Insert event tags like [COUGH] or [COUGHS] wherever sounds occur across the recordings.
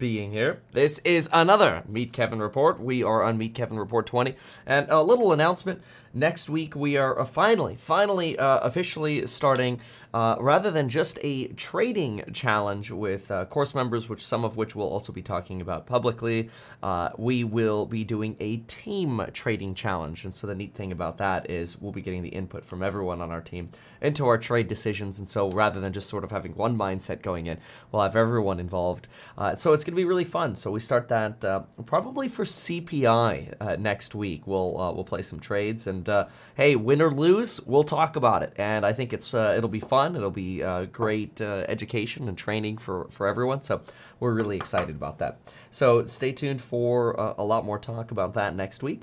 being here. This is another Meet Kevin report. We are on Meet Kevin Report 20. And a little announcement next week, we are uh, finally, finally, uh, officially starting, uh, rather than just a trading challenge with uh, course members, which some of which we'll also be talking about publicly, uh, we will be doing a team trading challenge. And so the neat thing about that is we'll be getting the input from everyone on our team into our trade decisions. And so rather than just sort of having one mindset going in, we'll have everyone involved. Uh, so it's to be really fun. So we start that uh, probably for CPI uh, next week. We'll uh, we'll play some trades and uh, hey, win or lose, we'll talk about it. And I think it's uh, it'll be fun. It'll be great education and training for for everyone. So we're really excited about that. So stay tuned for a lot more talk about that next week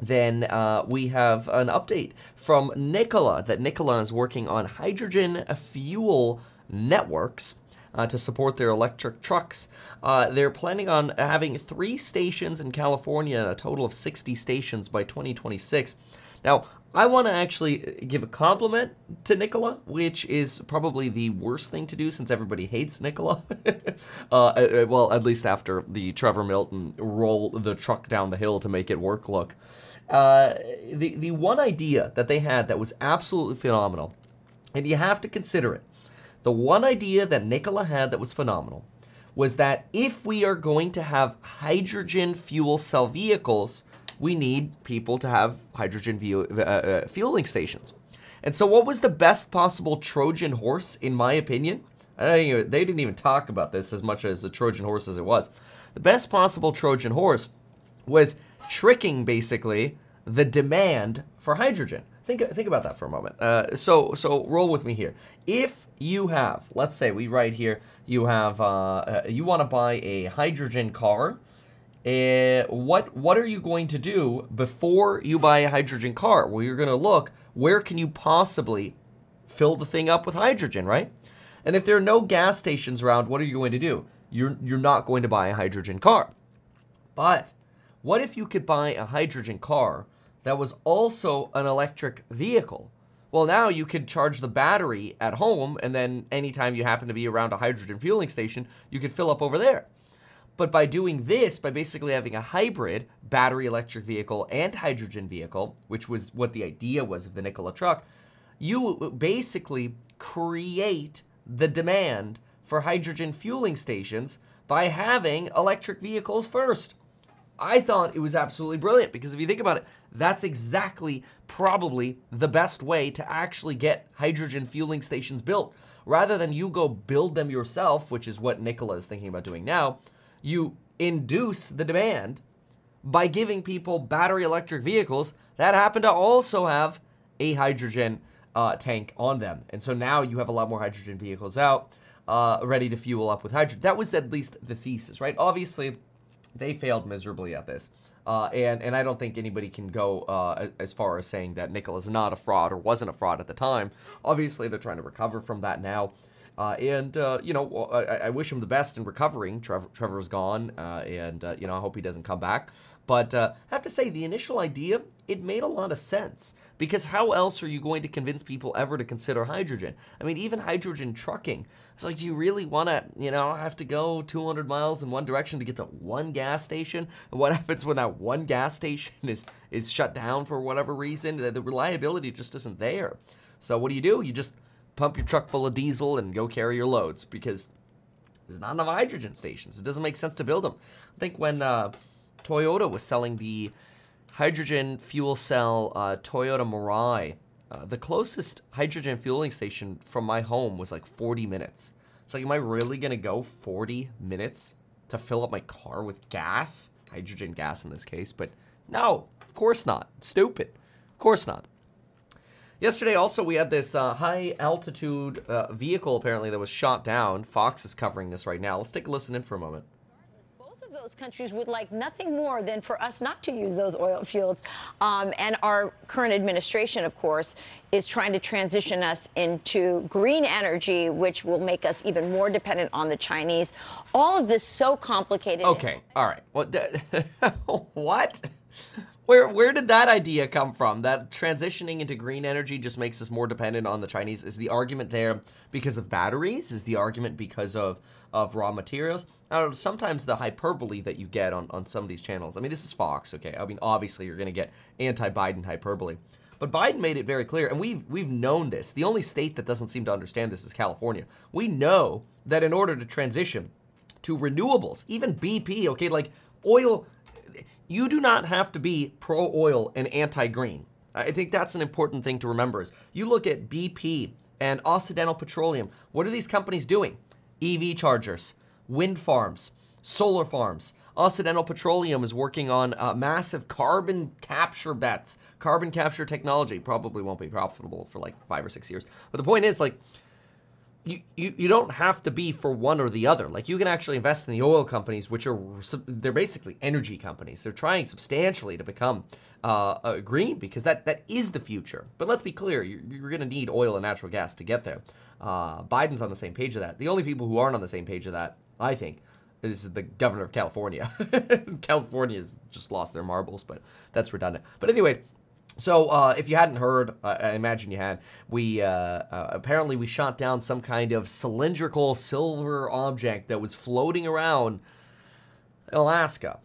then uh, we have an update from Nikola that Nikola is working on hydrogen fuel networks. Uh, to support their electric trucks. Uh, they're planning on having three stations in California, a total of 60 stations by 2026. Now, I want to actually give a compliment to Nikola, which is probably the worst thing to do since everybody hates Nikola. [LAUGHS] uh, uh, well, at least after the Trevor Milton roll the truck down the hill to make it work look. Uh, the the one idea that they had that was absolutely phenomenal, and you have to consider it. The one idea that Nikola had that was phenomenal was that if we are going to have hydrogen fuel cell vehicles, we need people to have hydrogen view, uh, uh, fueling stations. And so, what was the best possible Trojan horse, in my opinion? they didn't even talk about this as much as a Trojan horse as it was. The best possible Trojan horse was tricking basically the demand for hydrogen. Think, think about that for a moment. Uh, so so roll with me here. If you have, let's say we write here, you have uh, uh you want to buy a hydrogen car. Uh, what what are you going to do before you buy a hydrogen car? Well, you're going to look where can you possibly fill the thing up with hydrogen, right? And if there are no gas stations around, what are you going to do? You're you're not going to buy a hydrogen car. But what if you could buy a hydrogen car that was also an electric vehicle? Well, now you could charge the battery at home, and then anytime you happen to be around a hydrogen fueling station, you could fill up over there. But by doing this, by basically having a hybrid battery electric vehicle and hydrogen vehicle, which was what the idea was of the Nikola truck, you basically create the demand for hydrogen fueling stations by having electric vehicles first. I thought it was absolutely brilliant because if you think about it, that's exactly probably the best way to actually get hydrogen fueling stations built. Rather than you go build them yourself, which is what Nikola is thinking about doing now, you induce the demand by giving people battery electric vehicles that happen to also have a hydrogen uh, tank on them. And so now you have a lot more hydrogen vehicles out, uh, ready to fuel up with hydrogen. That was at least the thesis, right? Obviously, they failed miserably at this. Uh, and and I don't think anybody can go uh, as far as saying that Nikola is not a fraud or wasn't a fraud at the time. Obviously, they're trying to recover from that now. Uh, and uh, you know, I, I, wish him the best in recovering. Trevor, Trevor's gone, uh, and uh, you know, I hope he doesn't come back. But uh, I have to say, the initial idea it made a lot of sense because how else are you going to convince people ever to consider hydrogen? I mean, even hydrogen trucking. It's like, do you really want to, you know, have to go 200 miles in one direction to get to one gas station? And what [LAUGHS] happens when that one gas station is is shut down for whatever reason? The, the reliability just isn't there. So what do you do? You just pump your truck full of diesel and go carry your loads because there's not enough hydrogen stations. It doesn't make sense to build them. I think when uh, Toyota was selling the hydrogen fuel cell uh, Toyota Mirai, uh, the closest hydrogen fueling station from my home was like 40 minutes. It's like, am I really gonna go 40 minutes to fill up my car with gas? Hydrogen gas in this case, but no, of course not. stupid. Of course not. Yesterday, also, we had this uh, high altitude uh, vehicle apparently that was shot down. Fox is covering this right now. Let's take a listen in for a moment those countries would like nothing more than for us not to use those oil fields. Um, and our current administration, of course, is trying to transition us into green energy, which will make us even more dependent on the Chinese. All of this so complicated. Okay, all right. [LAUGHS] What? what? Where where did that idea come from? That transitioning into green energy just makes us more dependent on the Chinese. Is the argument there because of batteries? Is the argument because of of raw materials? Know, sometimes the hyperbole that you get on, on some of these channels. I mean, this is Fox, okay? I mean, obviously you're gonna get anti-Biden hyperbole. But Biden made it very clear, and we've we've known this. The only state that doesn't seem to understand this is California. We know that in order to transition to renewables, even BP, okay, like oil, you do not have to be pro oil and anti green. I think that's an important thing to remember. Is you look at BP and Occidental Petroleum. What are these companies doing? EV chargers, wind farms, solar farms. Occidental Petroleum is working on uh, massive carbon capture bets. Carbon capture technology probably won't be profitable for like five or six years. But the point is, like, you, you, don't have to be for one or the other. Like you can actually invest in the oil companies, which are they're basically energy companies. They're trying substantially to become uh, uh, green because that that is the future. But let's be clear, you're, you're going to need oil and natural gas to get there. Uh, Biden's on the same page of that. The only people who aren't on the same page of that, I think, is the governor of California. [LAUGHS] California's just lost their marbles, but that's redundant. But anyway, so, uh, if you hadn't heard, uh, I imagine you had. We uh, uh, apparently we shot down some kind of cylindrical silver object that was floating around Alaska,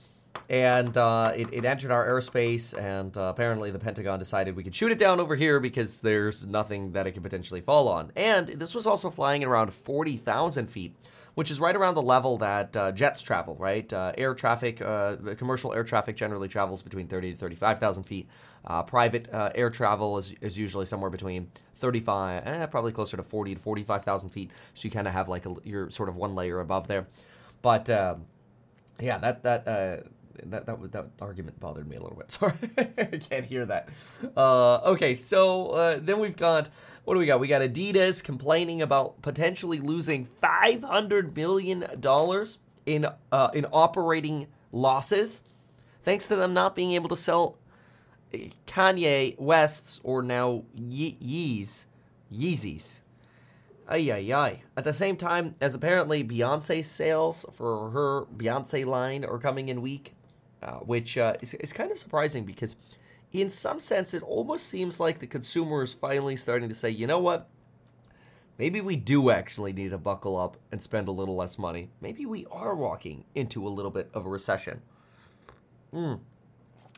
and uh, it, it, entered our airspace. And apparently, the Pentagon decided we could shoot it down over here because there's nothing that it could potentially fall on. And this was also flying at around forty thousand feet which is right around the level that uh, jets travel, right? Uh, air traffic, uh, commercial air traffic generally travels between 30 to 35,000 feet. Uh, private uh, air travel is, is usually somewhere between 35, eh, probably closer to 40 to 45,000 feet. So you kind of have like a, you're sort of one layer above there. But um, yeah, that, that, uh, that that that argument bothered me a little bit. [LAUGHS] Sorry, I can't hear that. Uh, okay, so uh, then we've got what do we got? We got Adidas complaining about potentially losing five hundred million dollars in uh, in operating losses, thanks to them not being able to sell Kanye West's or now Ye- Yeez Yeezys. Ay, ay, ay. At the same time, as apparently Beyonce sales for her Beyonce line are coming in weak, uh, which uh, is, is kind of surprising because in some sense, it almost seems like the consumer is finally starting to say, you know what? Maybe we do actually need to buckle up and spend a little less money. Maybe we are walking into a little bit of a recession. Mm.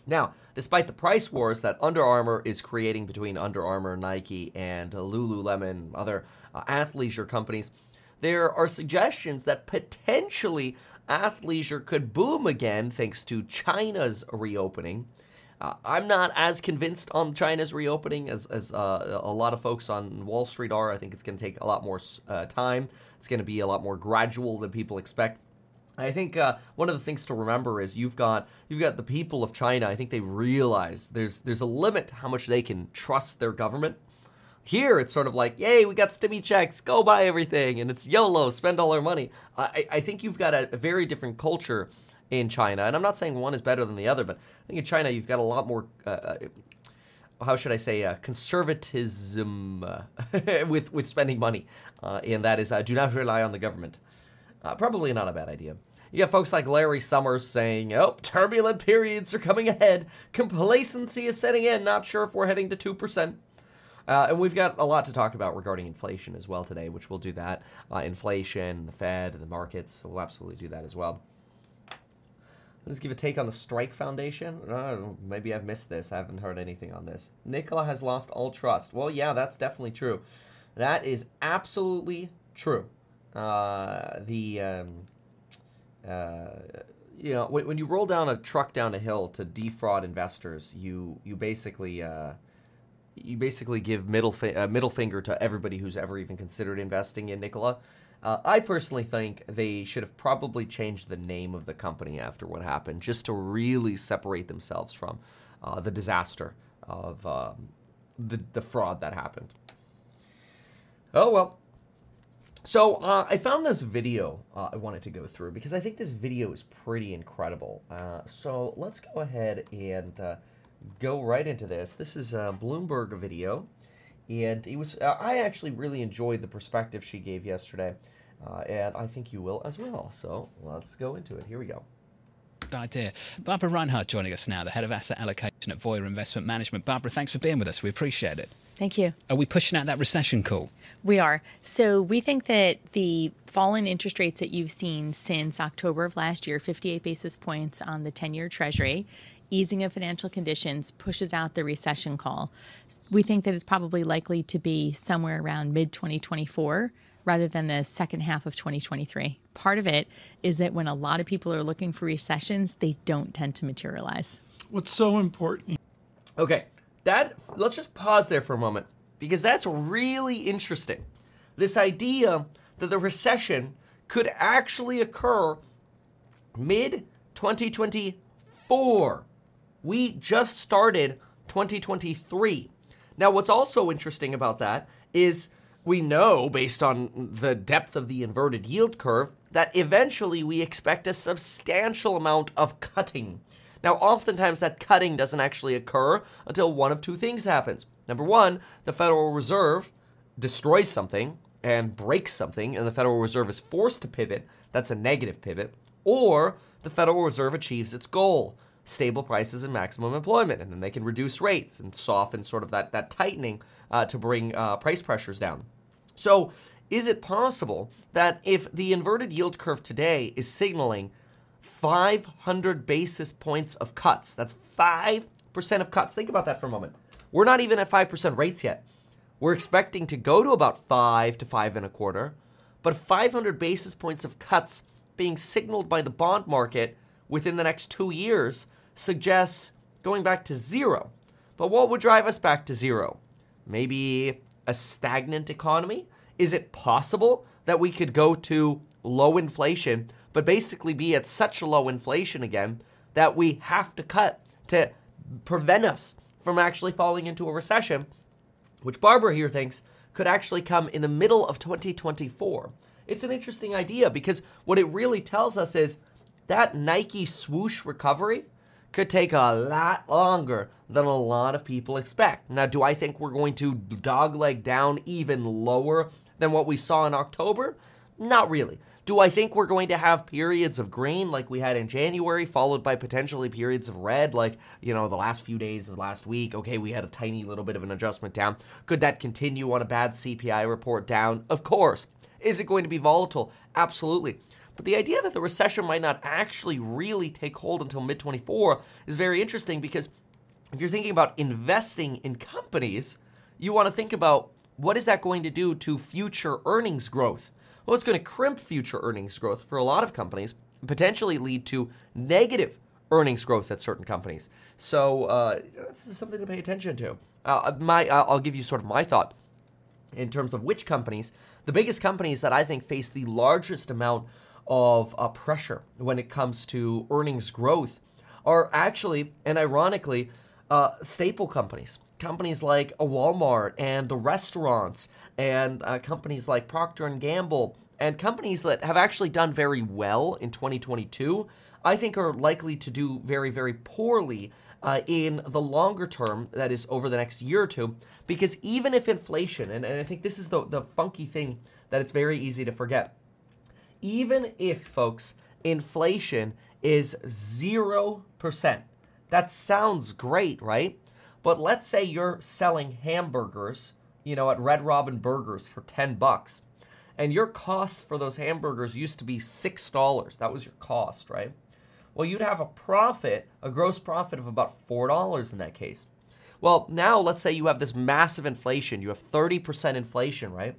Now, despite the price wars that Under Armour is creating between Under Armour, Nike, and Lululemon, other uh, athleisure companies, there are suggestions that potentially athleisure could boom again thanks to China's reopening. Uh, I'm not as convinced on China's reopening as, as uh, a lot of folks on Wall Street are. I think it's going to take a lot more uh, time. It's going to be a lot more gradual than people expect. I think uh, one of the things to remember is you've got you've got the people of China. I think they realize there's there's a limit to how much they can trust their government. Here, it's sort of like, yay, we got stimmy checks, go buy everything, and it's YOLO, spend all our money. I, I think you've got a, a very different culture in China. And I'm not saying one is better than the other, but I think in China you've got a lot more. Uh, uh how should I say uh, conservatism [LAUGHS] with with spending money, uh, and that is uh, do not rely on the government. Probably not a bad idea. You got folks like Larry Summers saying, "Oh, turbulent periods are coming ahead. Complacency is setting in. Not sure if we're heading to two percent." Uh, and we've got a lot to talk about regarding inflation as well today, which we'll do that. Uh, inflation, the Fed, and the markets. So we'll absolutely do that as well. Let's give a take on the Strike Foundation. Oh, maybe I've missed this. I haven't heard anything on this. Nikola has lost all trust. Well, yeah, that's definitely true. That is absolutely true. Uh, the um, uh, you know when, when you roll down a truck down a hill to defraud investors, you you basically uh, you basically give middle fi- uh, middle finger to everybody who's ever even considered investing in Nikola. Uh, I personally think they should have probably changed the name of the company after what happened, just to really separate themselves from the disaster of um, the the fraud that happened. Oh well. So uh, I found this video uh, I wanted to go through because I think this video is pretty incredible. Uh, so let's go ahead and uh, go right into this. This is a Bloomberg video and it was uh, I actually really enjoyed the perspective she gave yesterday, uh, and I think you will as well. So let's go into it. Here we go. idea. Barbara Reinhard joining us now, the head of asset allocation at Voya Investment Management. Barbara, thanks for being with us. We appreciate it. Thank you. Are we pushing out that recession call? We are. So we think that the fall in interest rates that you've seen since October of last year, 58 basis points on the 10 year Treasury, easing of financial conditions pushes out the recession call. We think that it's probably likely to be somewhere around mid 2024 rather than the second half of 2023. Part of it is that when a lot of people are looking for recessions, they don't tend to materialize. What's so important? Okay, that let's just pause there for a moment because that's really interesting. This idea that the recession could actually occur mid 2024. We just started 2023. Now, what's also interesting about that is we know, based on the depth of the inverted yield curve, that eventually we expect a substantial amount of cutting. Now, oftentimes that cutting doesn't actually occur until one of two things happens. Number one, the Federal Reserve destroys something and breaks something, and the Federal Reserve is forced to pivot. That's a negative pivot. Or the Federal Reserve achieves its goal stable prices and maximum employment, and then they can reduce rates and soften sort of that, that tightening uh, to bring uh, price pressures down. So, is it possible that if the inverted yield curve today is signaling 500 basis points of cuts, that's 5% of cuts, think about that for a moment. We're not even at 5% rates yet. We're expecting to go to about 5 to 5 and a quarter, but 500 basis points of cuts being signaled by the bond market within the next two years suggests going back to zero. But what would drive us back to zero? Maybe a stagnant economy? Is it possible that we could go to low inflation, but basically be at such a low inflation again that we have to cut to prevent us from actually falling into a recession, which Barbara here thinks could actually come in the middle of 2024? It's an interesting idea because what it really tells us is that Nike swoosh recovery could take a lot longer than a lot of people expect. Now, do I think we're going to dogleg down even lower than what we saw in October? Not really. Do I think we're going to have periods of green like we had in January, followed by potentially periods of red, like, you know, the last few days of last week? Okay, we had a tiny little bit of an adjustment down. Could that continue on a bad CPI report down? Of course. Is it going to be volatile? Absolutely. But the idea that the recession might not actually really take hold until mid 24 is very interesting because if you're thinking about investing in companies, you want to think about what is that going to do to future earnings growth? Well, it's going to crimp future earnings growth for a lot of companies, potentially lead to negative earnings growth at certain companies. So uh, this is something to pay attention to. Uh, my, I'll give you sort of my thought in terms of which companies. The biggest companies that I think face the largest amount of uh, pressure when it comes to earnings growth are actually, and ironically, uh, staple companies. Companies like a Walmart and the restaurants, and uh, companies like Procter and Gamble, and companies that have actually done very well in 2022. I think are likely to do very, very poorly uh, in the longer term, that is over the next year or two, because even if inflation, and, and I think this is the, the funky thing that it's very easy to forget, even if, folks, inflation is 0%, that sounds great, right? But let's say you're selling hamburgers, you know, at Red Robin Burgers for 10 bucks, and your costs for those hamburgers used to be $6. That was your cost, right? Well, you'd have a profit, a gross profit of about $4 in that case. Well, now let's say you have this massive inflation. You have 30% inflation, right?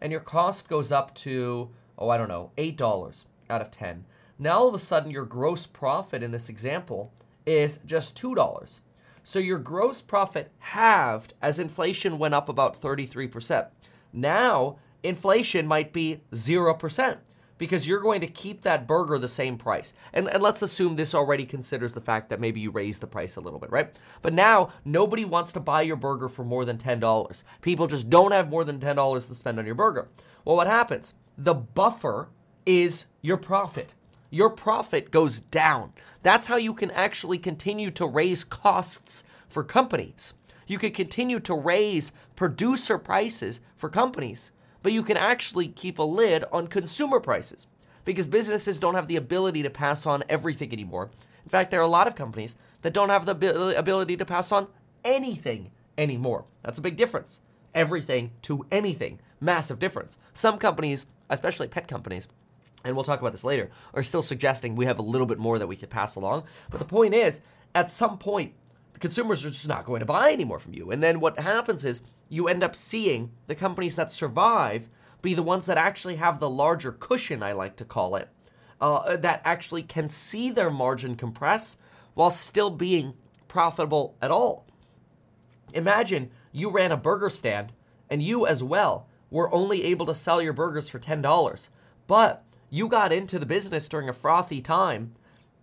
And your cost goes up to oh, I don't know, $8 out of 10. Now all of a sudden your gross profit in this example is just $2. So your gross profit halved as inflation went up about 33%. Now inflation might be 0% because you're going to keep that burger the same price. And, and, let's assume this already considers the fact that maybe you raise the price a little bit, right? But now nobody wants to buy your burger for more than $10. People just don't have more than $10 to spend on your burger. Well, what happens? the buffer is your profit. Your profit goes down. That's how you can actually continue to raise costs for companies. You can continue to raise producer prices for companies, but you can actually keep a lid on consumer prices. because businesses don't have the ability to pass on everything anymore. In fact, there are a lot of companies that don't have the ability to pass on anything anymore. That's a big difference. Everything to anything. Massive difference. Some companies, especially pet companies, and we'll talk about this later, are still suggesting we have a little bit more that we could pass along. But the point is, at some point, the consumers are just not going to buy anymore from you. And then what happens is you end up seeing the companies that survive be the ones that actually have the larger cushion, I like to call it, uh, that actually can see their margin compress while still being profitable at all. Imagine you ran a burger stand and you as well were only able to sell your burgers for $10, but you got into the business during a frothy time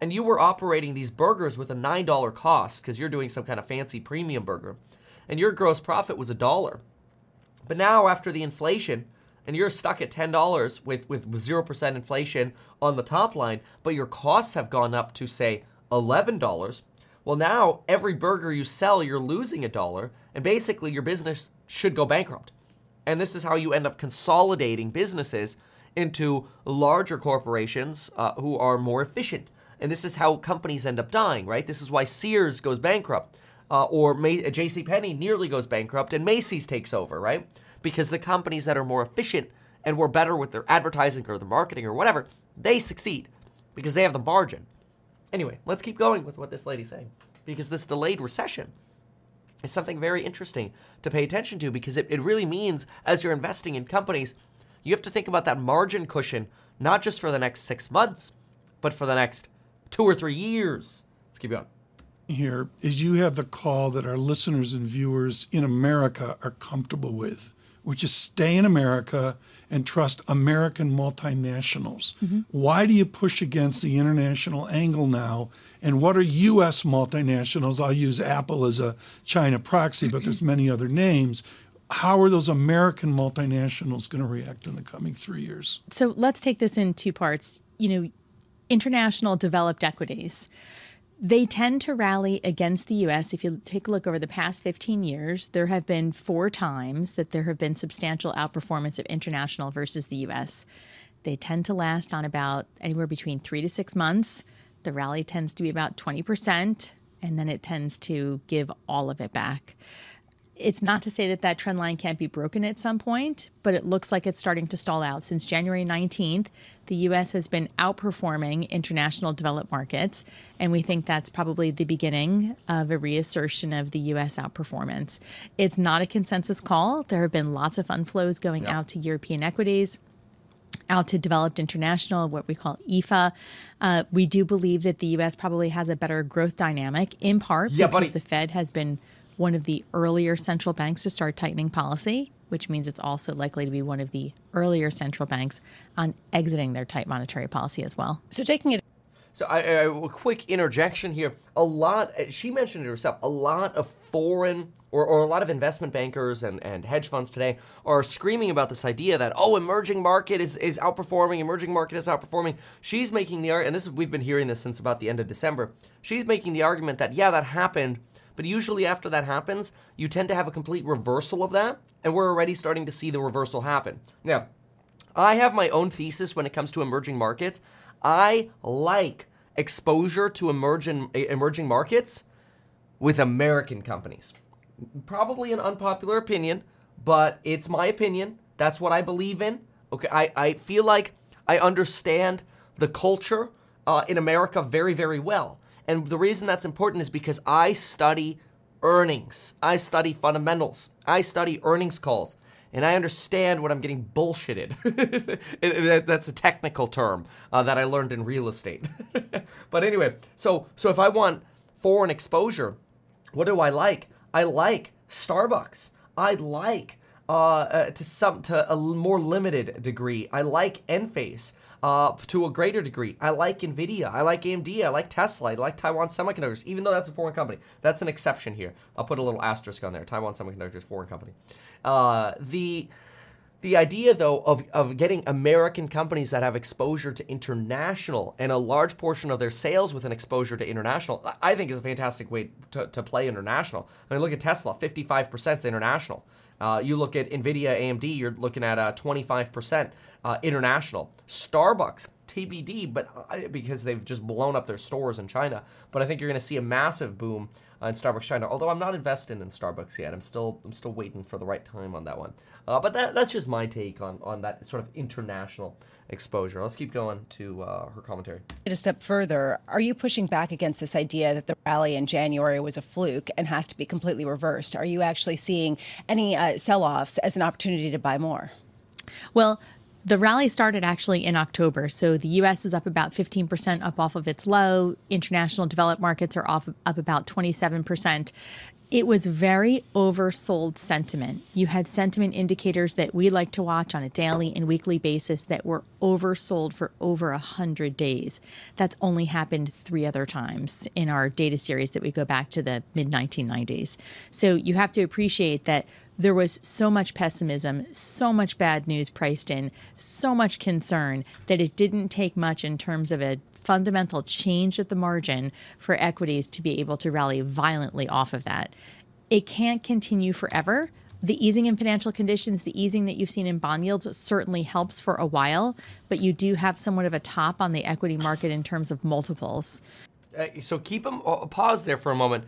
and you were operating these burgers with a $9 cost because you're doing some kind of fancy premium burger and your gross profit was a dollar. But now after the inflation, and you're stuck at $10 with, with 0% inflation on the top line, but your costs have gone up to, say, $11, well, now every burger you sell, you're losing a dollar, and basically your business should go bankrupt. And this is how you end up consolidating businesses into larger corporations uh, who are more efficient. And this is how companies end up dying, right? This is why Sears goes bankrupt, uh, or May- J.C. Penney nearly goes bankrupt, and Macy's takes over, right? Because the companies that are more efficient and were better with their advertising or their marketing or whatever, they succeed because they have the margin. Anyway, let's keep going with what this lady's saying because this delayed recession is something very interesting to pay attention to because it, it really means as you're investing in companies, you have to think about that margin cushion, not just for the next six months, but for the next two or three years. Let's keep going. Here is you have the call that our listeners and viewers in America are comfortable with, which is stay in America and trust American multinationals. Mm-hmm. Why do you push against the international angle now? And what are U.S. multinationals? I'll use Apple as a China proxy, but there's many other names. How are those American multinationals going to react in the coming three years? So let's take this in two parts. You know, international developed equities they tend to rally against the US. If you take a look over the past 15 years, there have been four times that there have been substantial outperformance of international versus the US. They tend to last on about anywhere between three to six months. The rally tends to be about 20%, and then it tends to give all of it back it's not to say that that trend line can't be broken at some point, but it looks like it's starting to stall out. Since January 19th, the U.S. has been outperforming international developed markets, and we think that's probably the beginning of a reassertion of the U.S. outperformance. It's not a consensus call. There have been lots of fund flows going out to European equities out to developed international, what we call EFA. Uh, we do believe that the U.S. probably has a better growth dynamic, in part yeah, because buddy. the Fed has been one of the earlier central banks to start tightening policy, which means it's also likely to be one of the earlier central banks on exiting their tight monetary policy as well. So taking it. So I, I, a quick interjection here. A lot, she mentioned it herself, a lot of foreign or, or, a lot of investment bankers and, and hedge funds today are screaming about this idea that oh emerging market is, is outperforming emerging market is outperforming she's making the argument and this is we've been hearing this since about the end of december she's making the argument that yeah that happened but usually, after that happens, you tend to have a complete reversal of that, and we're already starting to see the reversal happen. Now, I have my own thesis when it comes to emerging markets. I like exposure to emerging emerging markets with American companies. Probably an unpopular opinion, but it's my opinion. That's what I believe in. Okay, I, I feel like I understand the culture uh, in America very, very well. And the reason that's important is because I study earnings, I study fundamentals, I study earnings calls, and I understand what I'm getting bullshitted. [LAUGHS] that's a technical term uh, that I learned in real estate. [LAUGHS] but anyway, so so if I want foreign exposure, what do I like? I like Starbucks. I like uh, uh, to some to a more limited degree. I like Enphase uh, to a greater degree. I like Nvidia. I like AMD. I like Tesla. I like Taiwan Semiconductors, even though that's a foreign company. That's an exception here. I'll put a little asterisk on there. Taiwan Semiconductors, foreign company. Uh, the the idea, though, of, of getting American companies that have exposure to international and a large portion of their sales with an exposure to international, I think is a fantastic way to, to play international. I mean, look at Tesla, 55% is international. Uh, you look at NVIDIA, AMD, you're looking at uh, 25% uh, international. Starbucks, TBD, but I, because they've just blown up their stores in China. But I think you're going to see a massive boom uh, in Starbucks China. Although I'm not invested in Starbucks yet, I'm still I'm still waiting for the right time on that one. Uh, but that, that's just my take on on that sort of international exposure. Let's keep going to uh, her commentary. A step further, are you pushing back against this idea that the rally in January was a fluke and has to be completely reversed? Are you actually seeing any uh, sell-offs as an opportunity to buy more? Well, the rally started actually in October. So the US is up about 15% up off of its low. International developed markets are off up about 27% it was very oversold sentiment. You had sentiment indicators that we like to watch on a daily and weekly basis that were oversold for over a hundred days. That's only happened three other times in our data series that we go back to the mid 1990s. So you have to appreciate that there was so much pessimism, so much bad news priced in, so much concern that it didn't take much in terms of a fundamental change at the margin for equities to be able to rally violently off of that. It can't continue forever. The easing in financial conditions, the easing that you've seen in bond yields certainly helps for a while, but you do have somewhat of a top on the equity market in terms of multiples. Uh, so keep them uh, pause there for a moment.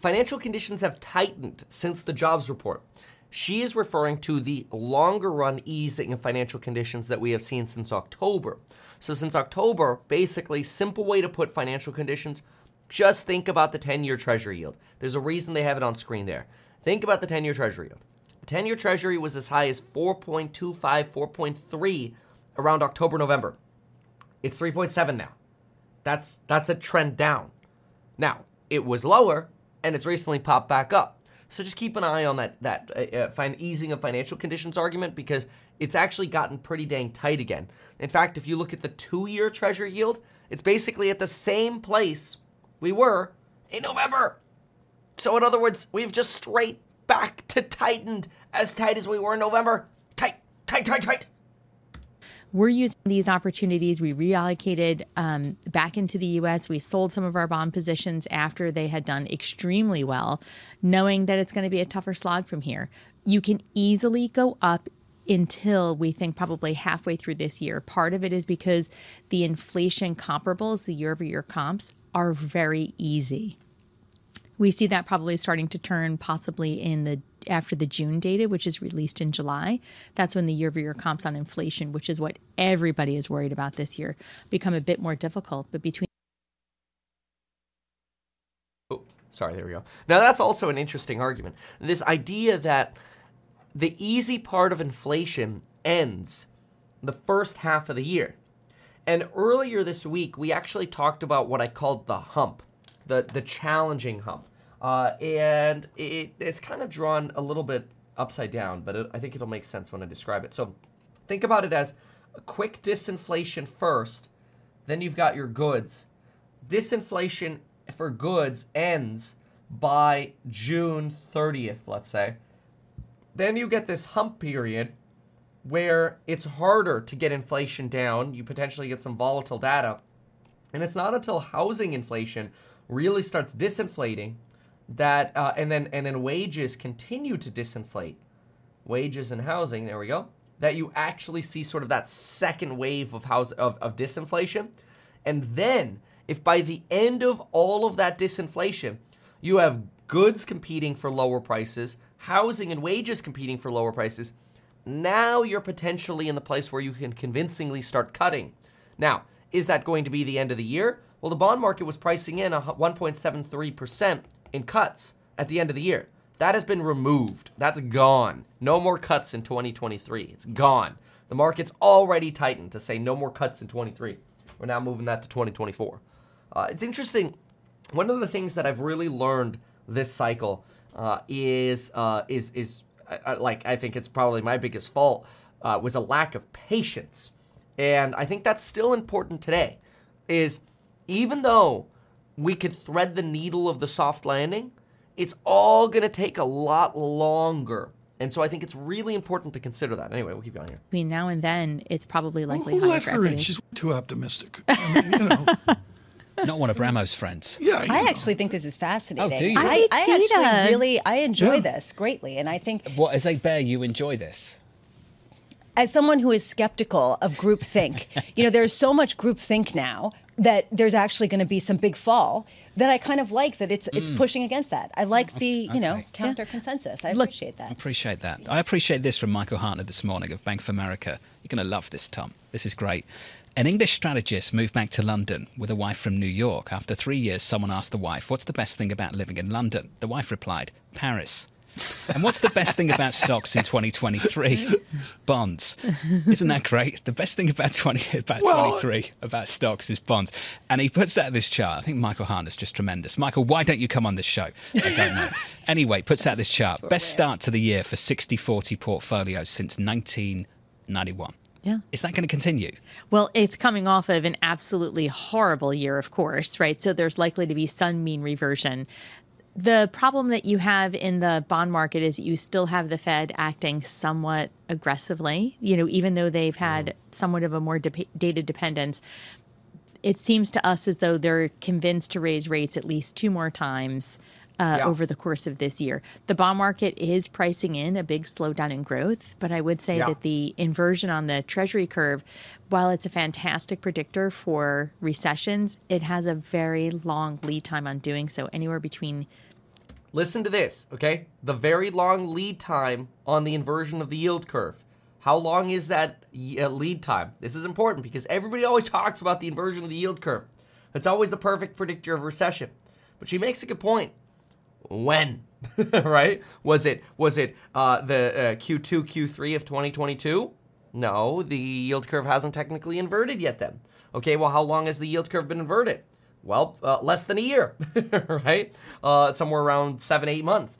Financial conditions have tightened since the jobs report. She is referring to the longer run easing of financial conditions that we have seen since October. So, since October, basically, simple way to put financial conditions, just think about the 10 year treasury yield. There's a reason they have it on screen there. Think about the 10 year treasury yield. The 10 year treasury was as high as 4.25, 4.3 around October, November. It's 3.7 now. That's that's a trend down. Now, it was lower and it's recently popped back up. So just keep an eye on that that uh, uh, easing of financial conditions argument because it's actually gotten pretty dang tight again. In fact, if you look at the two-year Treasury yield, it's basically at the same place we were in November. So in other words, we've just straight back to tightened as tight as we were in November. Tight, tight, tight, tight we're using these opportunities. We reallocated um, back into the U.S. We sold some of our bond positions after they had done extremely well, knowing that it's going to be a tougher slog from here. You can easily go up until we think probably halfway through this year. Part of it is because the inflation comparables, the year over year comps, are very easy. We see that probably starting to turn possibly in the after the June data, which is released in July. That's when the year over year comps on inflation, which is what everybody is worried about this year, become a bit more difficult. But between Oh, sorry, there we go. Now that's also an interesting argument. This idea that the easy part of inflation ends the first half of the year. And earlier this week, we actually talked about what I called the hump, the, the challenging hump. Uh, and it, it's kind of drawn a little bit upside down, but it, I think it'll make sense when I describe it. So think about it as a quick disinflation first, then you've got your goods. Disinflation for goods ends by June 30th, let's say. Then you get this hump period where it's harder to get inflation down. You potentially get some volatile data. And it's not until housing inflation really starts disinflating that uh, and then and then wages continue to disinflate. Wages and housing there we go that you actually see sort of that second wave of house of, of disinflation. And then if by the end of all of that disinflation you have goods competing for lower prices housing and wages competing for lower prices now you're potentially in the place where you can convincingly start cutting. Now is that going to be the end of the year? Well the bond market was pricing in a 1.73% in cuts at the end of the year. That has been removed. That's gone. No more cuts in 2023. It's gone. The market's already tightened to say no more cuts in 23. We're now moving that to 2024. Uh, it's interesting. One of the things that I've really learned this cycle uh, is uh, is is like I think it's probably my biggest fault uh, was a lack of patience, and I think that's still important today. Is even though we could thread the needle of the soft landing, it's all going to take a lot longer. And so I think it's really important to consider that. Anyway, we'll keep going here. Between now and then, it's probably likely Who higher for her in? She's too optimistic. I mean, you know, [LAUGHS] Not one of Bramo's friends. yeah. I know. actually think this is fascinating. Oh, do you? I, I I actually data. really I enjoy Yeah. this greatly, and I think What, as a bear, you enjoy this? as someone who is skeptical of groupthink, [LAUGHS] you know, there's so much groupthink now that there's actually going to be some big fall that I kind of like that it's it's mm. pushing against that. I like the, you know, Okay. counter consensus. I appreciate that. I appreciate that. I appreciate this from Michael Hartnett this morning of Bank of America. You're going to love this, Tom. This is great. An English strategist moved back to London with a wife from New York. After three years, someone asked the wife, What's the best thing about living in London? The wife replied, Paris. And what's the best thing about stocks in 2023? Bonds. Isn't that great? The best thing about 20 about Well- 23 about stocks is bonds. And he puts out this chart. I think Michael Hartnett's just tremendous. Michael, why don't you come on this show? I don't know. anyway, puts out this chart. Best start to the year for 60-40 portfolios since 1991. Yeah. Is that going to continue? Well, it's coming off of an absolutely horrible year, of course, right? So there's likely to be some mean reversion. The problem that you have in the bond market is you still have the Fed acting somewhat aggressively, you know, even though they've had mm-hmm. somewhat of a more de- data dependence. It seems to us as though they're convinced to raise rates at least two more times uh, Yeah. over the course of this year. The bond market is pricing in a big slowdown in growth, but I would say Yeah. that the inversion on the treasury curve, while it's a fantastic predictor for recessions, it has a very long lead time on doing so, anywhere between Listen to this, okay? The very long lead time on the inversion of the yield curve. How long is that uh, lead time? This is important because everybody always [LAUGHS] talks about the inversion of the yield curve. It's always the perfect predictor of recession. But she makes a good point. When? [LAUGHS] right? Was it was it uh, the uh, Q2 Q3 of 2022? No, the yield curve hasn't technically inverted yet then. Okay, well how long has the yield curve been inverted? Well, uh, less than a year, [LAUGHS] right? Uh, somewhere around seven, eight months.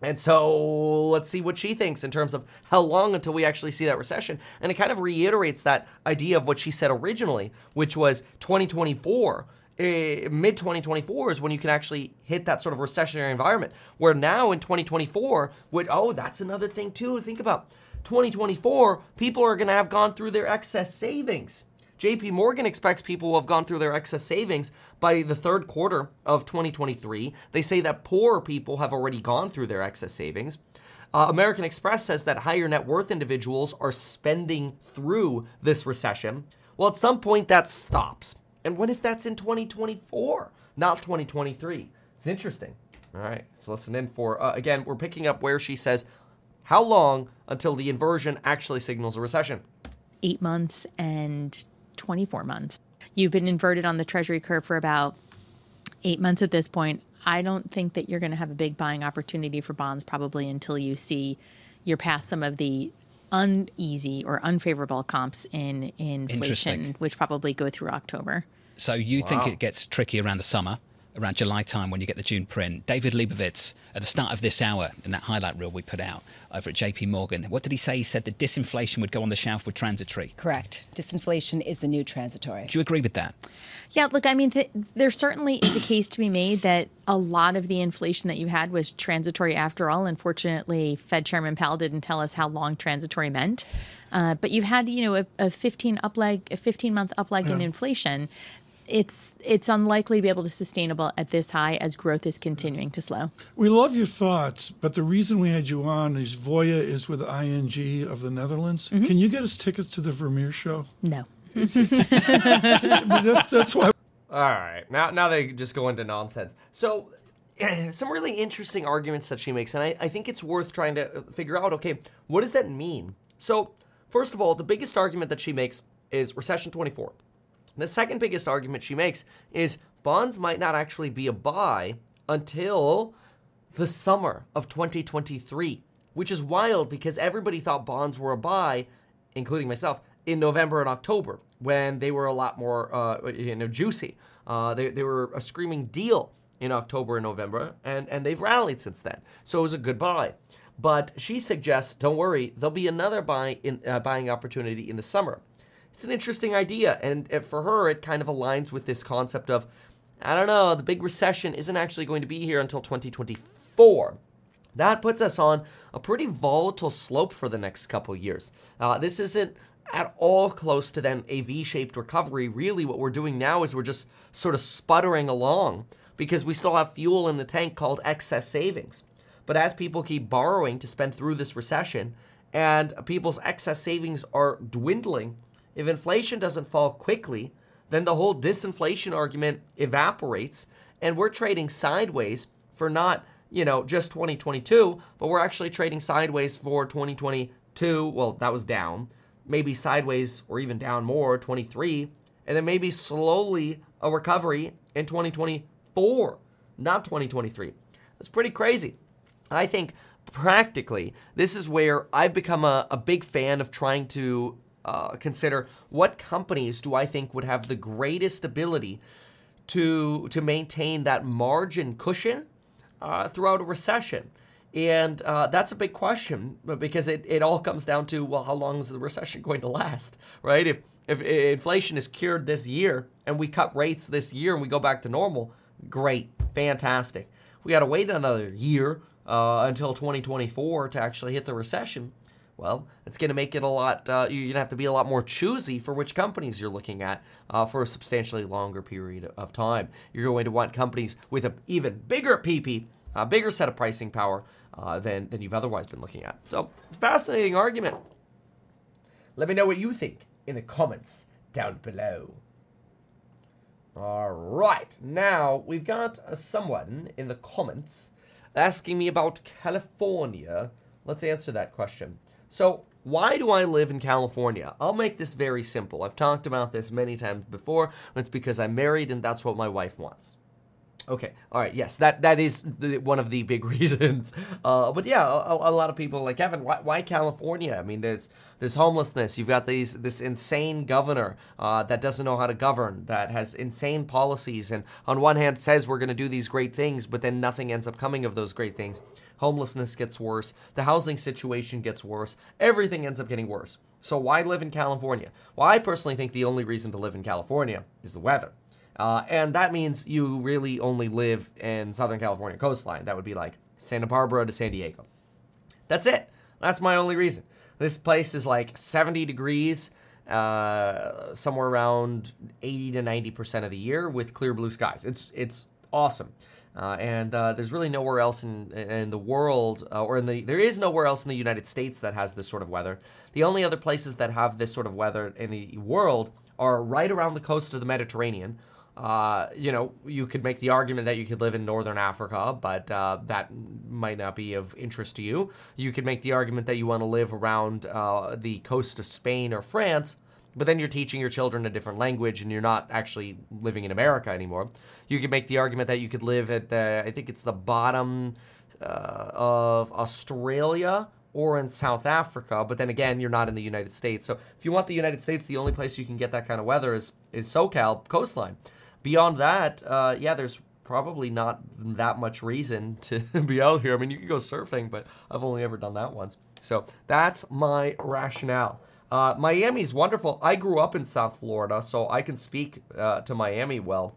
And so let's see what she thinks in terms of how long until we actually see that recession. And it kind of reiterates that idea of what she said originally, which was 2024. Eh, Mid 2024 is when you can actually hit that sort of recessionary environment. Where now in 2024, would oh, that's another thing too to think about. 2024, people are going to have gone through their excess savings. JP Morgan expects people will have gone through their excess savings by the third quarter of 2023. They say that poor people have already gone through their excess savings. Uh, American Express says that higher net worth individuals are spending through this recession. Well, at some point that stops. And what if that's in 2024, not 2023? It's interesting. All right, let's listen in for, uh, again, we're picking up where she says, how long until the inversion actually signals a recession? eight months and 24 months. You've been inverted on the treasury curve for about eight months at this point. I don't think that you're going to have a big buying opportunity for bonds probably until you see you're past some of the uneasy or unfavorable comps in inflation, which probably go through October. So you think it gets tricky around the summer, around July time when you get the June print. David Lebovitz, at the start of this hour, in that highlight reel we put out over at JP Morgan, what did he say? He said that disinflation would go on the shelf with transitory. Correct. Disinflation is the new transitory. Do you agree with that? Yeah, look, I mean, th- there certainly is a case to be made that a lot of the inflation that you had was transitory after all. Unfortunately, Fed Chairman Powell didn't tell us how long transitory meant. Uh, but you've had, you know, a, a 15 up leg, a 15 month up leg in inflation. It's it's unlikely to be able to sustainable at this high as growth is continuing to slow. We love your thoughts, but the reason we had you on is Voya is with ING of the Netherlands. Mm-hmm. Can you get us tickets to the Vermeer show? No. [LAUGHS] [LAUGHS] That's, that's why. All right, now now they just go into nonsense. So, [CLEARS THROAT] some really interesting arguments that she makes, and I, I think it's worth trying to uh, figure out. Okay, what does that mean? So, first of all, the biggest argument that she makes is recession 24. The second biggest argument she makes is bonds might not actually be a buy until the summer of 2023, which is wild because everybody thought bonds were a buy, including myself, in November and October when they were a lot more, uh, you know, juicy. Uh, they, they were a screaming deal in October and November, and, and they've rallied since then. So it was a good buy. But she suggests, don't worry, there'll be another buy in, uh, buying opportunity in the summer. It's an interesting idea, and for her, it kind of aligns with this concept of, I don't know, the big recession isn't actually going to be here until 2024. That puts us on a pretty volatile slope for the next couple years. Uh, this isn't at all close to then a V-shaped recovery. Really, what we're doing now is we're just sort of sputtering along because we still have fuel in the tank called excess savings. But as people keep borrowing to spend through this recession, and people's excess savings are dwindling, if inflation doesn't fall quickly, then the whole disinflation argument evaporates and we're trading sideways for not, you know, just 2022, but we're actually trading sideways for 2022. Well, that was down. Maybe sideways or even down more, 23, and then maybe slowly a recovery in 2024, not 2023. That's pretty crazy. I think practically, this is where I've become a, a big fan of trying to uh, consider what companies do I think would have the greatest ability to to maintain that margin cushion uh, throughout a recession. And uh, that's a big question because it, it all comes down to well, how long is the recession [LAUGHS] going to last, right? If if inflation is cured this year and we cut rates this year and we go back to normal, great, fantastic. We got to wait another year uh, until 2024 to actually hit the recession. Well, it's going to make it a lot, uh, you're going to have to be a lot more choosy for which companies you're looking at uh, for a substantially longer period of time. You're going to want companies with an even bigger PP, a bigger set of pricing power uh, than, than you've otherwise been looking at. So it's a fascinating argument. Let me know what you think in the comments down below. All right, now we've got uh, someone in the comments asking me about California. Let's answer that question. So, why do I live in California? I'll make this very simple. I've talked about this many times before. It's because I'm married and that's what my wife wants. Okay. All right. Yes, that that is the, one of the big [LAUGHS] reasons. Uh, but yeah, a, a, lot of people like Kevin. Why, why, California? I mean, there's there's homelessness. You've got these this insane governor uh, that doesn't know how to govern. That has insane policies, and on one hand says we're going to do these great things, but then nothing ends up coming of those great things. Homelessness gets worse. The housing situation gets worse. Everything ends up getting worse. So why live in California? Well, I personally think the only reason to live in California is the weather. Uh, and that means you really only live in Southern California coastline. That would be like Santa Barbara to San Diego. That's it. That's my only reason. This place is like 70 degrees, uh, somewhere around 80 to 90 percent of the year with clear blue skies. It's it's awesome. Uh, and uh, there's really nowhere else in in the world, uh, or in the there is nowhere else in the United States that has this sort of weather. The only other places that have this sort of weather in the world are right around the coast of the Mediterranean, uh, you know, you could make the argument that you could live in northern Africa, but uh, that might not be of interest to you. You could make the argument that you want to live around uh, the coast of Spain or France, but then you're teaching your children a different language and you're not actually living in America anymore. You could make the argument that you could live at the, I think it's the bottom uh, of Australia or in South Africa, but then again, you're not in the United States. So if you want the United States, the only place you can get that kind of weather is, is SoCal coastline beyond that, uh, yeah, there's probably not that much reason [LAUGHS] to be out here. I mean, you could go surfing, but I've only ever done that once. So that's my rationale. Uh, Miami's wonderful. I grew up in South Florida, so I can speak uh, to Miami well.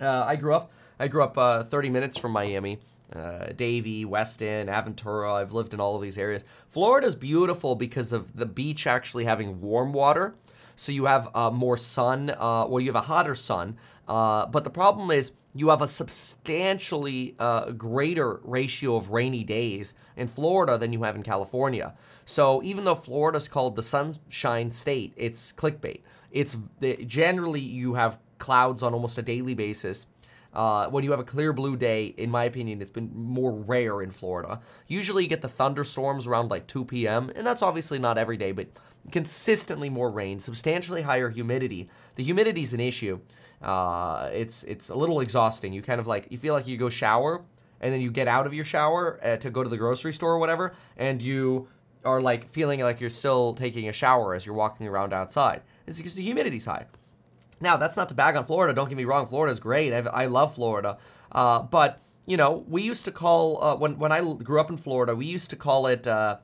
Uh, I grew up. I grew up uh, 30 minutes from Miami. Uh, Davie, Weston, Aventura. I've lived in all of these areas. Florida's beautiful because of the beach actually having warm water. So you have uh, more sun. Uh, well, you have a hotter sun. Uh, but the problem is you have a substantially uh, greater ratio of rainy days in Florida than you have in California. So even though Florida's called the sunshine state, it's clickbait. It's generally you have clouds on almost a daily basis. Uh, when you have a clear blue day, in my opinion, it's been more rare in Florida. Usually you get the thunderstorms around like 2 p.m., and that's obviously not every day, but consistently more rain, substantially higher humidity. The humidity is an issue. Uh, it's it's a little exhausting. You kind of like you feel like you go shower and then you get out of your shower uh, to go to the grocery store or whatever, and you are like feeling like you're still taking a shower as you're walking around outside. It's because the humidity's high. Now that's not to bag on Florida. Don't get me wrong. Florida's great. I've, i love Florida, uh, but you know we used to call uh, when when I grew up in Florida, we used to call it uh,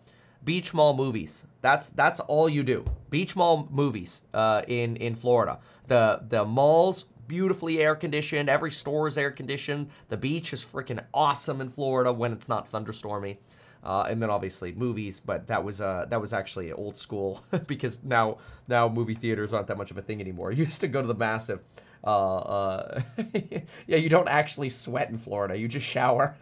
beach mall movies. That's that's all you do. Beach mall movies uh, in in Florida. The the malls beautifully air conditioned. Every store is air conditioned. The beach is freaking awesome in Florida when it's not thunderstormy. Uh, and then obviously movies, but that was uh, that was actually old school [LAUGHS] because now now movie theaters aren't that much of a thing anymore. [LAUGHS] You used to go to the massive. Uh, uh [LAUGHS] yeah, you don't actually sweat in Florida. You just shower.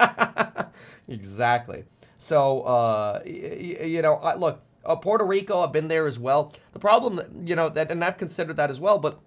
exactly. So, uh, y- you know, I, look, Uh, Puerto Rico, I've been there as well. The problem, you know, that and I've considered that as well, but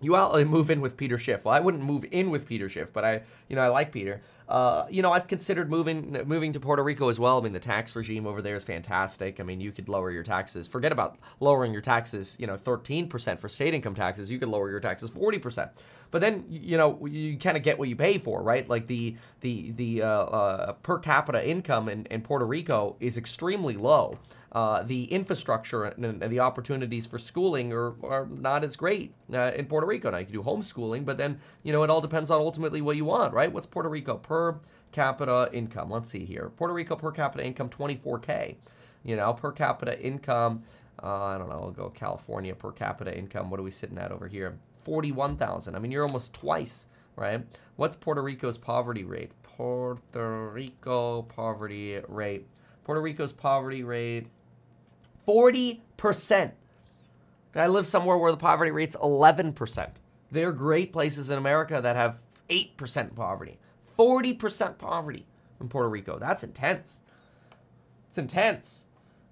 you out move in with Peter Schiff. Well, I wouldn't move in with Peter Schiff, but I, you know, I like Peter. Uh, you know, I've considered moving moving to Puerto Rico as well. I mean, the tax regime over there is fantastic. I mean, you could lower your taxes. Forget about lowering your taxes. You know, thirteen percent for state income taxes. You could lower your taxes forty percent. But then, you know, you kind of get what you pay for, right? Like the the the uh, uh, per capita income in, in Puerto Rico is extremely low uh, the infrastructure and, and, the opportunities for schooling are, are not as great uh, in Puerto Rico. Now you can do homeschooling, but then you know it all depends on ultimately what you want, right? What's Puerto Rico per capita income? Let's see here. Puerto Rico per capita income 24k. You know, per capita income. Uh, I don't know. I'll go California per capita income. What are we sitting at over here? 41,000. I mean, you're almost twice, right? What's Puerto Rico's poverty rate? Puerto Rico poverty rate. Puerto Rico's poverty rate 40%. I live somewhere where the poverty rate's 11%. There are great places in America that have 8% poverty, 40% poverty in Puerto Rico. That's intense. It's intense.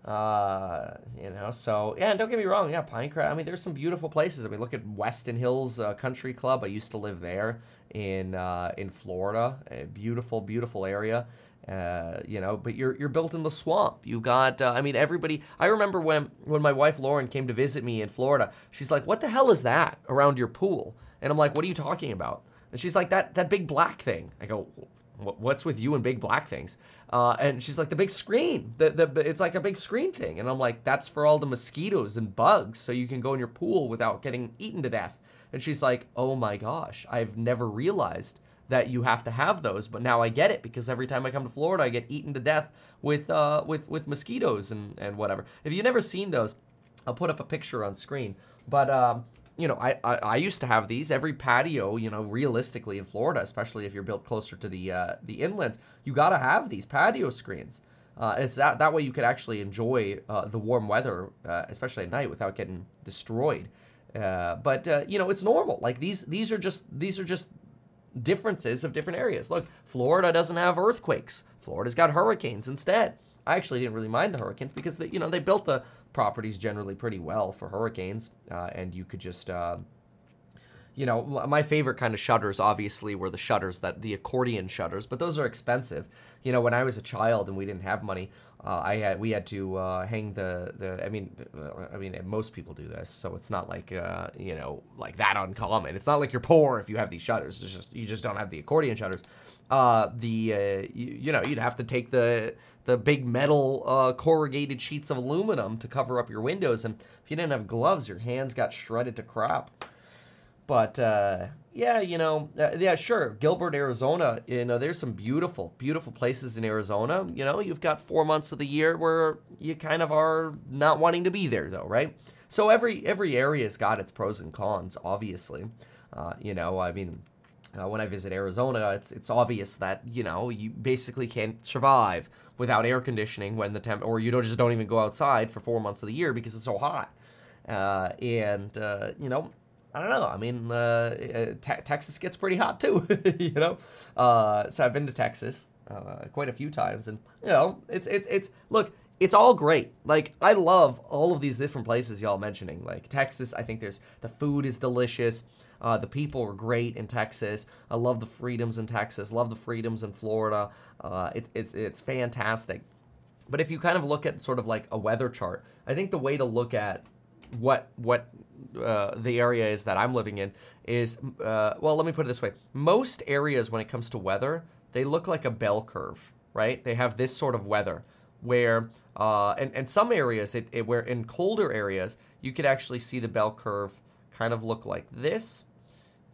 Uh, you know, so yeah, and don't get me wrong, yeah, Pinecrest. I mean, there's some beautiful places. I mean, look at Weston Hills uh, Country Club. I used to live there in uh, in Florida. A beautiful, beautiful area. Uh, you know, but you're you're built in the swamp. You got, uh, I mean, everybody. I remember when when my wife Lauren came to visit me in Florida. She's like, "What the hell is that around your pool?" And I'm like, "What are you talking about?" And she's like, "That that big black thing." I go, "What's with you and big black things?" Uh, and she's like, "The big screen. The the it's like a big screen thing." And I'm like, "That's for all the mosquitoes and bugs, so you can go in your pool without getting eaten to death." And she's like, "Oh my gosh, I've never realized." that you have to have those. But now I get it because every time I come to Florida, I get eaten to death with uh, with with mosquitoes and and whatever. If you've never seen those, I'll put up a picture on screen. But um, you know, I, I, I used to have these every patio. You know, realistically in Florida, especially if you're built closer to the uh, the inlands, you got to have these patio screens. Uh, it's that that way you could actually enjoy uh, the warm weather, uh, especially at night, without getting destroyed. Uh, but uh, you know, it's normal. Like these these are just these are just differences of different areas. Look, Florida doesn't have earthquakes. Florida's got hurricanes instead. I actually didn't really mind the hurricanes because they, you know they built the properties generally pretty well for hurricanes, uh, and you could just. Uh, you know, my favorite kind of shutters obviously were the shutters that the accordion shutters, but those are expensive. You know, when I was a child and we didn't have money, uh, I had we had to uh, hang the the. I mean, uh, I mean, most people do this, so it's not like uh, you know like that uncommon. It's not like you're poor if you have these shutters. It's just you just don't have the accordion shutters. Uh, the uh, you, you, know you'd have to take the the big metal corrugated sheets of aluminum to cover up your windows, and if you didn't have gloves, your hands got shredded to crap. But yeah, you know, uh, yeah, sure. Gilbert, Arizona, you know, there's some beautiful, beautiful places in Arizona. You know, you've got four months of the year where you kind of are not wanting to be there, though, right? So every every area's got its pros and cons, obviously. Uh, you know, I mean, uh, when I visit Arizona, it's it's obvious that you know you basically can't survive without air conditioning when the temp, or you don't just don't even go outside for four months of the year because it's so hot. Uh, and uh, you know, I don't know. I mean, uh, uh te- Texas gets pretty hot too, [LAUGHS] you know. Uh, so I've been to Texas quite a few times, and you know, it's it's it's look, it's all great. Like I love all of these different places y'all mentioning. Like Texas, I think there's the food is delicious. Uh, the people are great in Texas. I love the freedoms in Texas. Love the freedoms in Florida. Uh, it, it's it's fantastic. But if you kind of look at sort of like a weather chart, I think the way to look at what what uh, the area is that I'm living in is uh, well, let me put it this way: most areas, when it comes to weather, they look like a bell curve, right? They have this sort of weather where, uh, and and some areas, it, it where in colder areas, you could actually see the bell curve kind of look like this,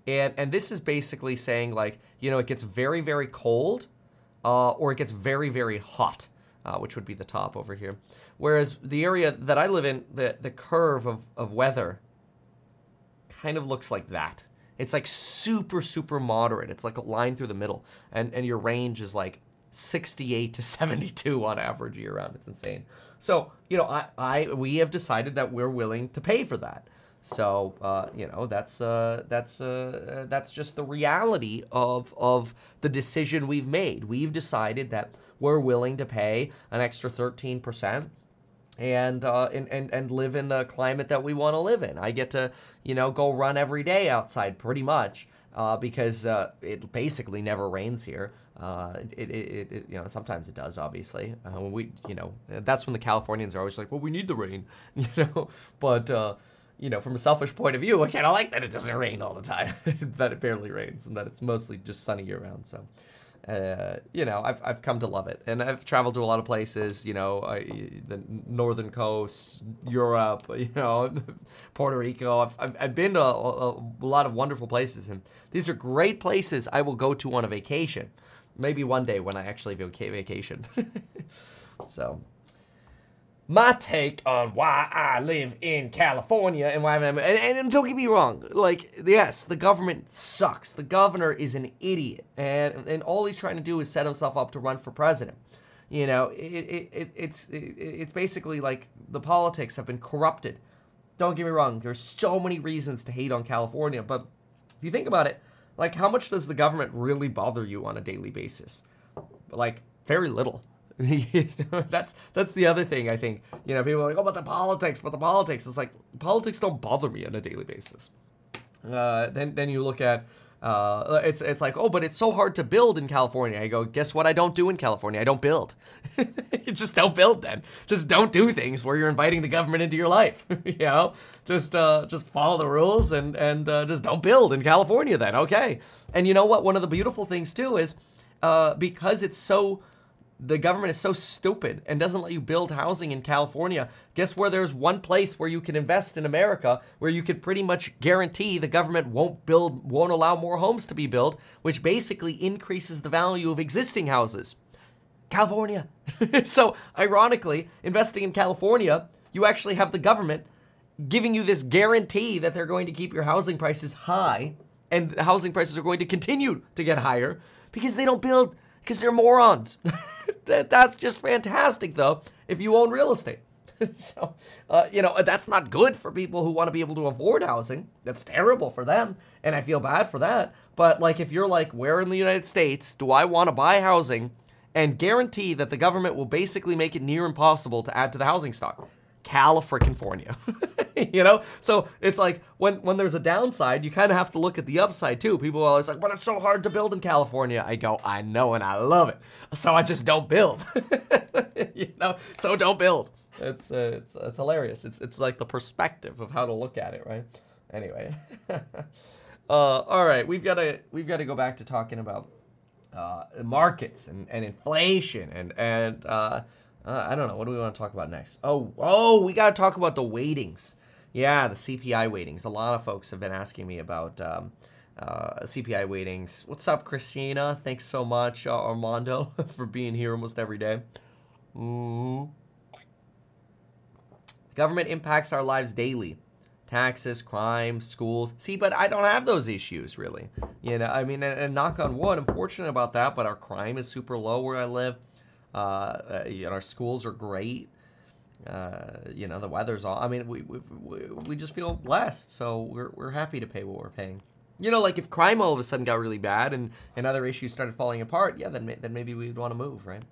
and and this is basically saying like you know it gets very very cold, uh, or it gets very very hot uh, which would be the top over here. Whereas the area that I live in, the, the curve of, of weather kind of looks like that. It's like super, super moderate. It's like a line through the middle. And, and your range is like 68 to [LAUGHS] 72 on average year round. It's insane. So, you know, I, I we have decided that we're willing to pay for that. So uh, you know that's uh, that's uh, that's just the reality of of the decision we've made. We've decided that we're willing to pay an extra thirteen percent and uh, and, and and live in the climate that we want to live in. I get to you know go run every day outside pretty much uh, because uh, it basically never rains here. Uh, it, it, it, you know sometimes it does obviously uh, we you know that's when the Californians are always like well we need the rain [LAUGHS] you know but uh, you know from a selfish point of view I kind of like that it doesn't rain all the time [LAUGHS] that it barely rains and that it's mostly just sunny year round so uh, you know, I've, I've come to love it. And I've traveled to a lot of places, you know, I, the northern coast, Europe, [LAUGHS] you know, Puerto Rico. I've, I've, I've been to a, a, lot of wonderful places. And these are great places I will go to on a vacation. Maybe one day when I actually vacation. [LAUGHS] so my take on why I live in California and why I'm and, and don't get me wrong, like yes, the government sucks. The governor is an idiot, and and all he's trying to do is set himself up to run for president. You know, it, it, it it's it, it's basically like the politics have been corrupted. Don't get me wrong. There's so many reasons to hate on California, but if you think about it, like how much does the government really bother you on a daily basis? Like very little. [LAUGHS] that's that's the other thing I think. You know, people are like, oh, but the politics, but the politics. It's like politics don't bother me on a daily basis. Uh, then then you look at uh, it's it's like oh, but it's so hard to build in California. I go, guess what? I don't do in California. I don't build. you [LAUGHS] just don't build. Then just don't do things where you're inviting the government into your life. [LAUGHS] you know, just uh, just follow the rules and and uh, just don't build in California. Then okay. And you know what? One of the beautiful things too is uh, because it's so the government is so stupid and doesn't let you build housing in California. Guess where there's one place where you can invest in America where you could pretty much guarantee the government won't build won't allow more homes to be built, which basically increases the value of existing houses. California. [LAUGHS] so, ironically, investing in California, you actually have the government giving you this guarantee that they're going to keep your housing prices high and housing prices are going to continue to get higher because they don't build because they're morons. [LAUGHS] [LAUGHS] that, that's just fantastic, though, if you own real estate. [LAUGHS] so, uh, you know, that's not good for people who want to be able to afford housing. That's terrible for them, and I feel bad for that. But, like, if you're like, where in the United States do I want to buy housing and guarantee that the government will basically make it near impossible to add to the housing stock? California. [LAUGHS] you know? So it's like when when there's a downside, you kind of have to look at the upside too. People are always like, but it's so hard to build in California. I go, I know and I love it. So I just don't build. [LAUGHS] you know? So don't build. It's, uh, it's it's hilarious. It's it's like the perspective of how to look at it, right? Anyway. [LAUGHS] uh, all right, we've got to we've got to go back to talking about uh, markets and, and inflation and and uh, I don't know. What do we want to talk about next? Oh, oh, we got to talk about the weightings. Yeah, the CPI weightings. A lot of folks have been asking me about um, uh, CPI weightings. What's up, Christina? Thanks so much, uh, Armando, [LAUGHS] for being here almost every day. Mm-hmm. Government impacts our lives daily. Taxes, crime, schools. See, but I don't have those issues really. You know, I mean, and, and knock on wood, I'm fortunate about that, but our crime is super low where I live. Uh, uh, you know, our schools are great. Uh, you know, the weather's all. I mean, we, we we just feel blessed, so we're we're happy to pay what we're paying. You know, like if crime all of a sudden got really bad and, and other issues started falling apart, yeah, then then maybe we'd want to move, right?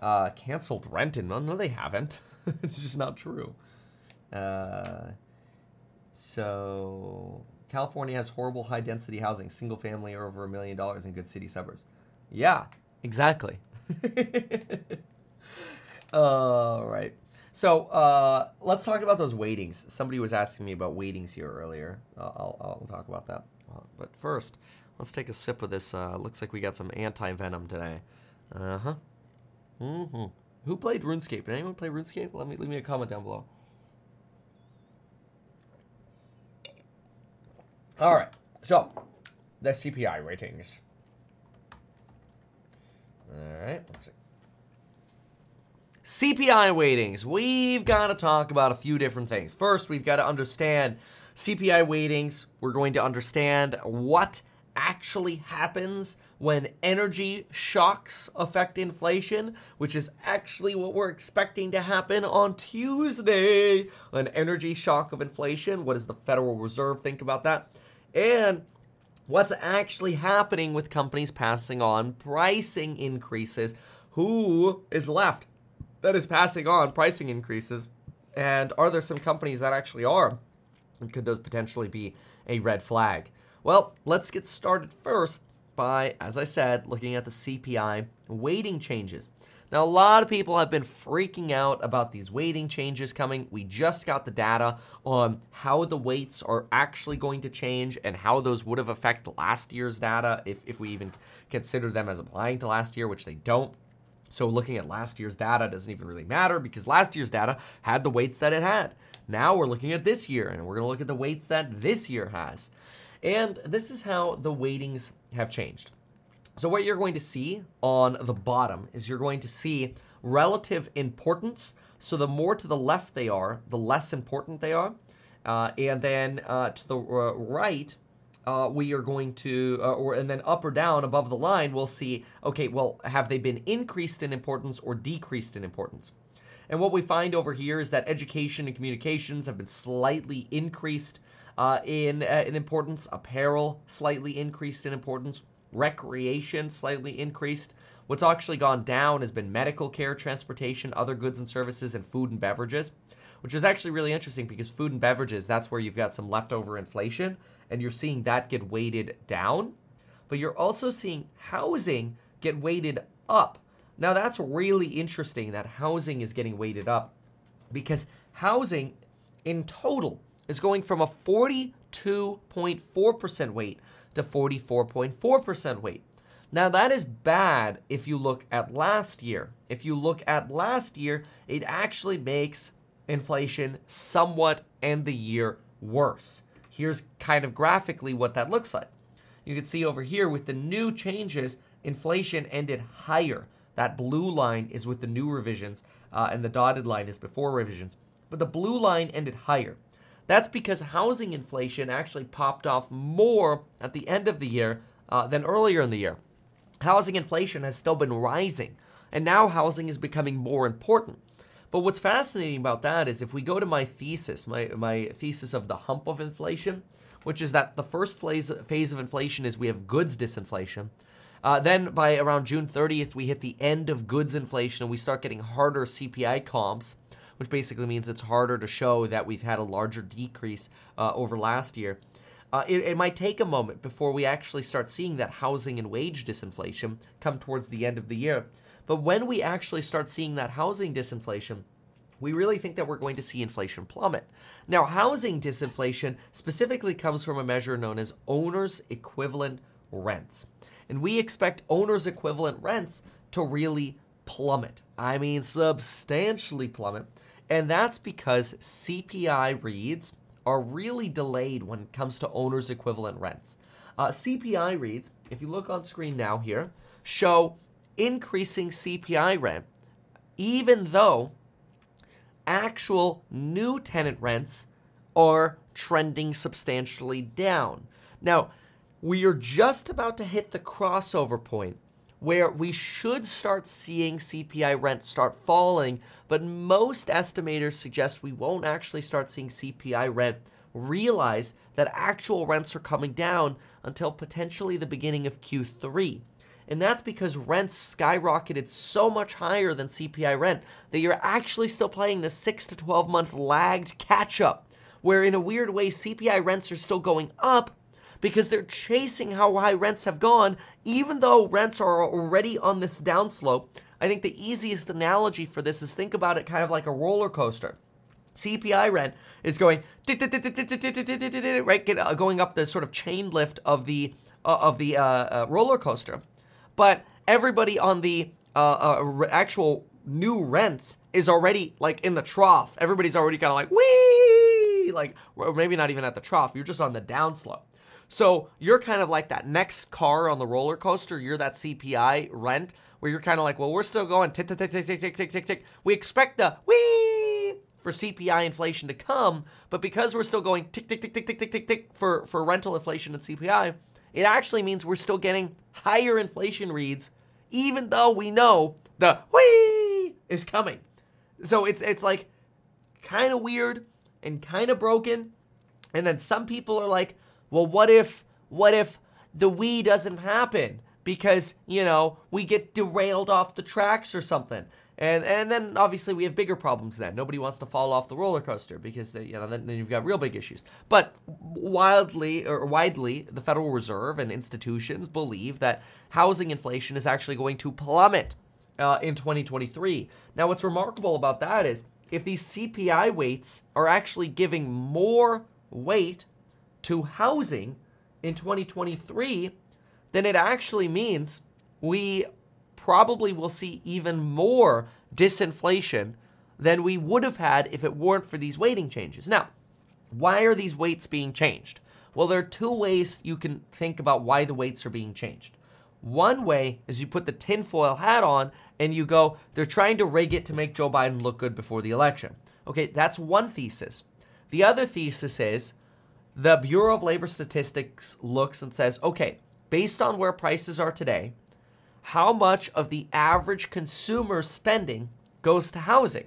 Uh, canceled Renton? No, no, they haven't. [LAUGHS] it's just not true. Uh, so California has horrible high density housing, single family or over a million dollars in good city suburbs. Yeah, Exactly. [LAUGHS] All right. So uh, let's talk about those weightings. Somebody was asking me about weightings here earlier. I'll, I'll, talk about that. Uh, but first, let's take a sip of this. Uh, looks like we got some anti venom today. Uh huh. Mm-hmm. Who played RuneScape? Did anyone play RuneScape? Let me leave me a comment down below. All right. So the CPI ratings. All right, let's see. CPI weightings. We've got to talk about a few different things. First, we've got to understand CPI weightings. We're going to understand what actually happens when energy shocks affect inflation, which is actually what we're expecting to happen on Tuesday. An energy shock of inflation. What does the Federal Reserve think about that? And what's actually happening with companies passing on pricing increases. Who is left? that is passing on pricing increases? And are there some companies that actually are? And could those potentially be a red flag? Well, let's get started first by, as I said, looking at the CPI weighting changes. Now, a lot of people have been freaking out about these weighting changes coming. We just got the data on how the weights are actually going to change and how those would have affected last year's data, if, if we even consider them as applying to last year, which they don't. So, looking at last year's data doesn't even really matter because last year's data had the weights that it had. Now we're looking at this year and we're going to look at the weights that this year has. And this is how the weightings have changed. So, what you're going to see on the bottom is you're going to see relative importance. So, the more to the left they are, the less important they are. Uh, and then uh, to the uh, right, uh, we are going to, uh, or and then up or down above the line, we'll see. Okay, well, have they been increased in importance or decreased in importance? And what we find over here is that education and communications have been slightly increased uh, in in importance. Apparel slightly increased in importance recreation slightly increased. What's actually gone down has been medical care, transportation, other goods and services, and food and beverages, which is actually really interesting because food and beverages, that's where you've got some leftover inflation, and you're seeing that get weighted down. But you're also seeing housing get weighted up. Now, that's really interesting that housing is getting weighted up because housing in total is going from a 42.4% weight to 44.4% weight. Now, that is bad if you look at last year. If you look at last year, it actually makes inflation somewhat end the year worse. Here's kind of graphically what that looks like. You can see over here with the new changes, inflation ended higher. That blue line is with the new revisions, uh, and the dotted line is before revisions. But the blue line ended higher. That's because housing inflation actually popped off more at the end of the year uh, than earlier in the year. Housing inflation has still been rising, and now housing is becoming more important. But what's fascinating about that is if we go to my thesis, my, my thesis of the hump of inflation, which is that the first phase, phase of inflation is we have goods disinflation. Uh, then by around June 30th, we hit the end of goods inflation and we start getting harder CPI comps which basically means it's harder to show that we've had a larger decrease uh, over last year. Uh, it, it, might take a moment before we actually start seeing that housing and wage disinflation come towards the end of the year. But when we actually start seeing that housing disinflation, we really think that we're going to see inflation plummet. Now, housing disinflation specifically comes from a measure known as owner's equivalent rents. And we expect owner's equivalent rents to really plummet. I mean, substantially plummet. And that's because CPI reads are really delayed when it comes to owner's equivalent rents. Uh, CPI reads, if you look on screen now here, show increasing CPI rent, even though actual new tenant rents are trending substantially down. Now, we are just about to hit the crossover point where we should start seeing CPI rent start falling, but most estimators suggest we won't actually start seeing CPI rent realize that actual rents are coming down until potentially the beginning of Q3. And that's because rents skyrocketed so much higher than CPI rent that you're actually still playing the 6 to 12 month lagged catch up, where in a weird way, CPI rents are still going up, because they're chasing how high rents have gone, even though rents are already on this downslope. I think the easiest analogy for this is think about it kind of like a roller coaster. CPI rent is going [LAUGHS] right, going up the sort of chain lift of the uh, of the uh, uh, roller coaster, but everybody on the actual new rents is already like in the trough. Everybody's already kind of like wee, like maybe not even at the trough. You're just on the downslope. So you're kind of like that next car on the roller coaster. You're that CPI rent where you're kind of like, well, we're still going tick, tick, tick, tick, tick, tick, tick, tick. We expect the wee for CPI inflation to come, but because we're still going tick, tick, tick, tick, tick, tick, tick, tick for, for rental inflation and CPI, it actually means we're still getting higher inflation reads, even though we know the wee is coming. So it's it's like kind of weird and kind of broken. And then some people are like, well, what if what if the we doesn't happen because, you know, we get derailed off the tracks or something? And and then obviously we have bigger problems then. Nobody wants to fall off the roller coaster because they, you know then, then you've got real big issues. But wildly or widely, the Federal Reserve and institutions believe that housing inflation is actually going to plummet uh, in 2023. Now, what's remarkable about that is if these CPI weights are actually giving more weight to housing in 2023, then it actually means we probably will see even more disinflation than we would have had if it weren't for these weighting changes. Now, why are these weights being changed? Well, there are two ways you can think about why the weights are being changed. One way is you put the tinfoil hat on and you go, they're trying to rig it to make Joe Biden look good before the election. Okay, that's one thesis. The other thesis is the Bureau of Labor Statistics looks and says, okay, based on where prices are today, how much of the average consumer spending goes to housing?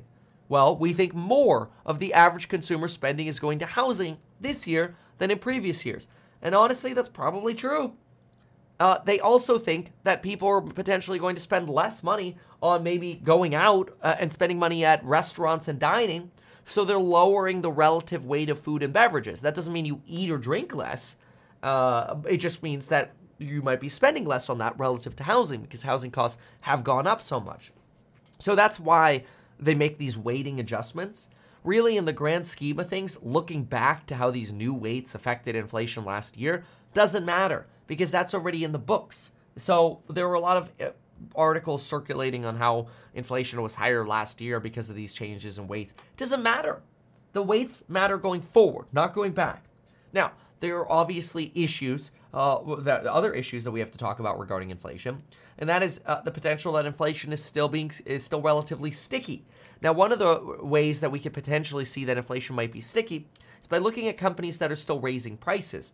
Well, we think more of the average consumer spending is going to housing this year than in previous years. And honestly, that's probably true. Uh, they also think that people are potentially going to spend less money on maybe going out uh, and spending money at restaurants and dining. So they're lowering the relative weight of food and beverages. That doesn't mean you eat or drink less. Uh, it just means that you might be spending less on that relative to housing because housing costs have gone up so much. So that's why they make these weighting adjustments. Really, in the grand scheme of things, looking back to how these new weights affected inflation last year doesn't matter because that's already in the books. So there were a lot of uh, articles circulating on how inflation was higher last year because of these changes in weights. It doesn't matter. The weights matter going forward, not going back. Now, there are obviously issues, uh, other issues that we have to talk about regarding inflation, and that is uh, the potential that inflation is still being is still relatively sticky. Now, one of the ways that we could potentially see that inflation might be sticky is by looking at companies that are still raising prices.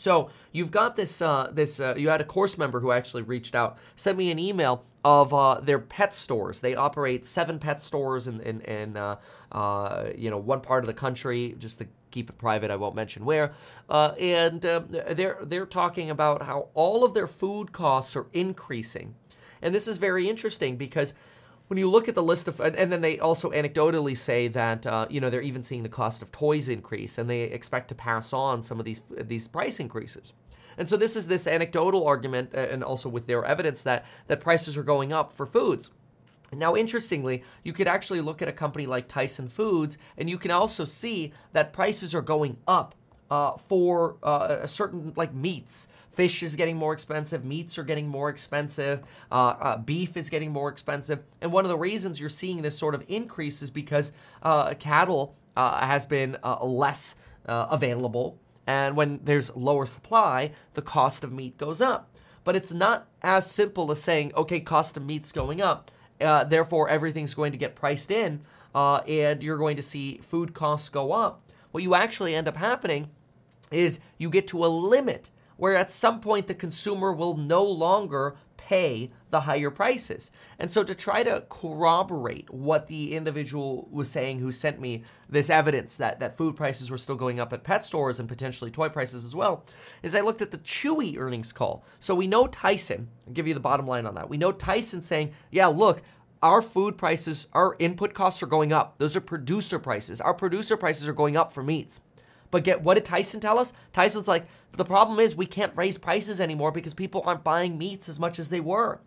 So you've got this. Uh, this uh, you had a course member who actually reached out, sent me an email of uh, their pet stores. They operate seven pet stores in in, in uh, uh, you know one part of the country. Just to keep it private, I won't mention where. Uh, and um, they're they're talking about how all of their food costs are increasing, and this is very interesting because when you look at the list of, and then they also anecdotally say that uh, you know they're even seeing the cost of toys increase, and they expect to pass on some of these these price increases. And so this is this anecdotal argument, and also with their evidence that that prices are going up for foods. Now, interestingly, you could actually look at a company like Tyson Foods, and you can also see that prices are going up uh, for uh, a certain like meats. Fish is getting more expensive. Meats are getting more expensive. Uh, uh beef is getting more expensive. And one of the reasons you're seeing this sort of increase is because uh, cattle uh, has been less available. And when there's lower supply, the cost of meat goes up. But it's not as simple as saying, okay, cost of meat's going up. therefore, everything's going to get priced in, and you're going to see food costs go up. What you actually end up happening is you get to a limit where at some point the consumer will no longer pay the higher prices. And so to try to corroborate what the individual was saying who sent me this evidence that, that food prices were still going up at pet stores and potentially toy prices as well, is I looked at the Chewy earnings call. So we know Tyson, I'll give you the bottom line on that. We know Tyson saying, yeah, look, our food prices, our input costs are going up. Those are producer prices. Our producer prices are going up for meats. But get what did Tyson tell us? Tyson's like, the problem is we can't raise prices anymore because people aren't buying meats as much as they were.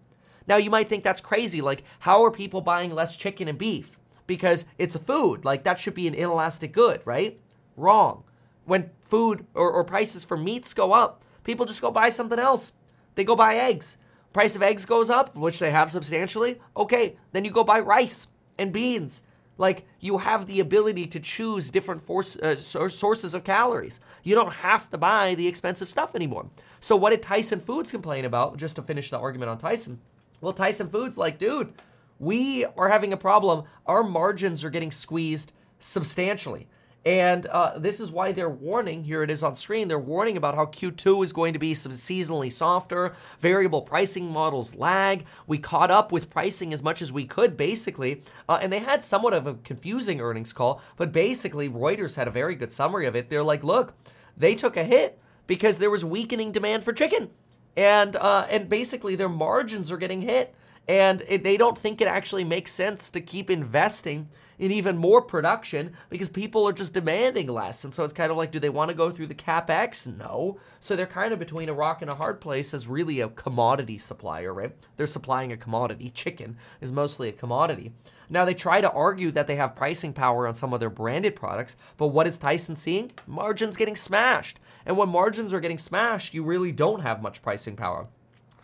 Now you might think that's crazy. Like, how are people buying less chicken and beef? Because it's a food. Like that should be an inelastic good, right? Wrong. When food or, or prices for meats go up, people just go buy something else. They go buy eggs. Price of eggs goes up, which they have substantially. Okay, then you go buy rice and beans like you have the ability to choose different force, uh, sources of calories. You don't have to buy the expensive stuff anymore. So what did Tyson Foods complain about? Just to finish the argument on Tyson. Well, Tyson Foods like, dude, we are having a problem. Our margins are getting squeezed substantially. And uh, this is why they're warning, here it is on screen, they're warning about how Q2 is going to be some seasonally softer, variable pricing models lag. We caught up with pricing as much as we could, basically. Uh, and they had somewhat of a confusing earnings call, but basically, Reuters had a very good summary of it. They're like, look, they took a hit because there was weakening demand for chicken. And, uh, and basically, their margins are getting hit and it, they don't think it actually makes sense to keep investing in even more production because people are just demanding less. And so it's kind of like, do they want to go through the capex? No. So they're kind of between a rock and a hard place as really a commodity supplier, right? They're supplying a commodity. Chicken is mostly a commodity. Now they try to argue that they have pricing power on some of their branded products, but what is Tyson seeing? Margins getting smashed. And when margins are getting smashed, you really don't have much pricing power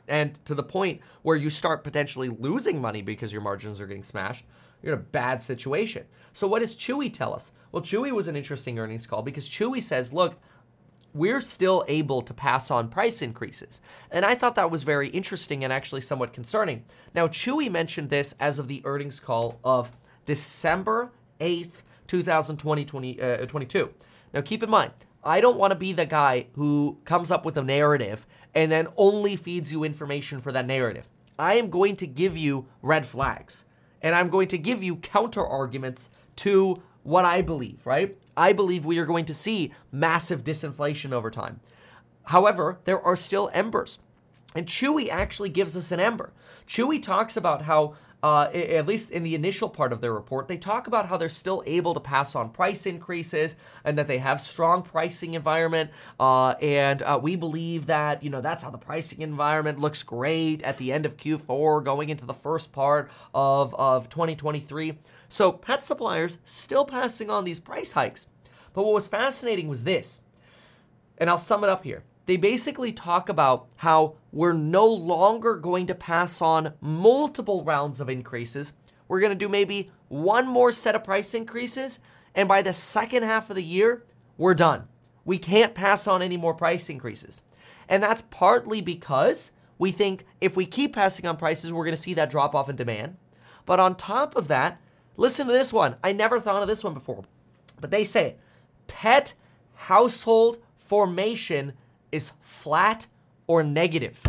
and to the point where you start potentially losing money because your margins are getting smashed, you're in a bad situation. So, what does Chewy tell us? Well, Chewy was an interesting earnings call because Chewy says, look, we're still able to pass on price increases. And I thought that was very interesting and actually somewhat concerning. Now, Chewy mentioned this as of the earnings call of December 8th, 2022. Uh, now, keep in mind, I don't want to be the guy who comes up with a narrative and then only feeds you information for that narrative. I am going to give you red flags and I'm going to give you counter arguments to what I believe, right? I believe we are going to see massive disinflation over time. However, there are still embers. And Chewy actually gives us an ember. Chewy talks about how uh, at least in the initial part of their report, they talk about how they're still able to pass on price increases and that they have strong pricing environment. Uh, and uh, we believe that you know that's how the pricing environment looks great at the end of Q4, going into the first part of of 2023. So pet suppliers still passing on these price hikes. But what was fascinating was this, and I'll sum it up here they basically talk about how we're no longer going to pass on multiple rounds of increases. We're going to do maybe one more set of price increases, and by the second half of the year, we're done. We can't pass on any more price increases. And that's partly because we think if we keep passing on prices, we're going to see that drop off in demand. But on top of that, listen to this one. I never thought of this one before, but they say pet household formation is flat or negative.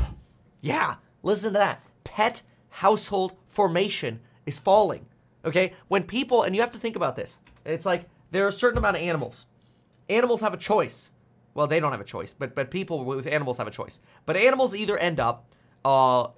Yeah, listen to that. Pet household formation is falling. Okay? When people, and you have to think about this, it's like there are a certain amount of animals. Animals have a choice. Well, they don't have a choice, but but people with animals have a choice. But animals either end up uh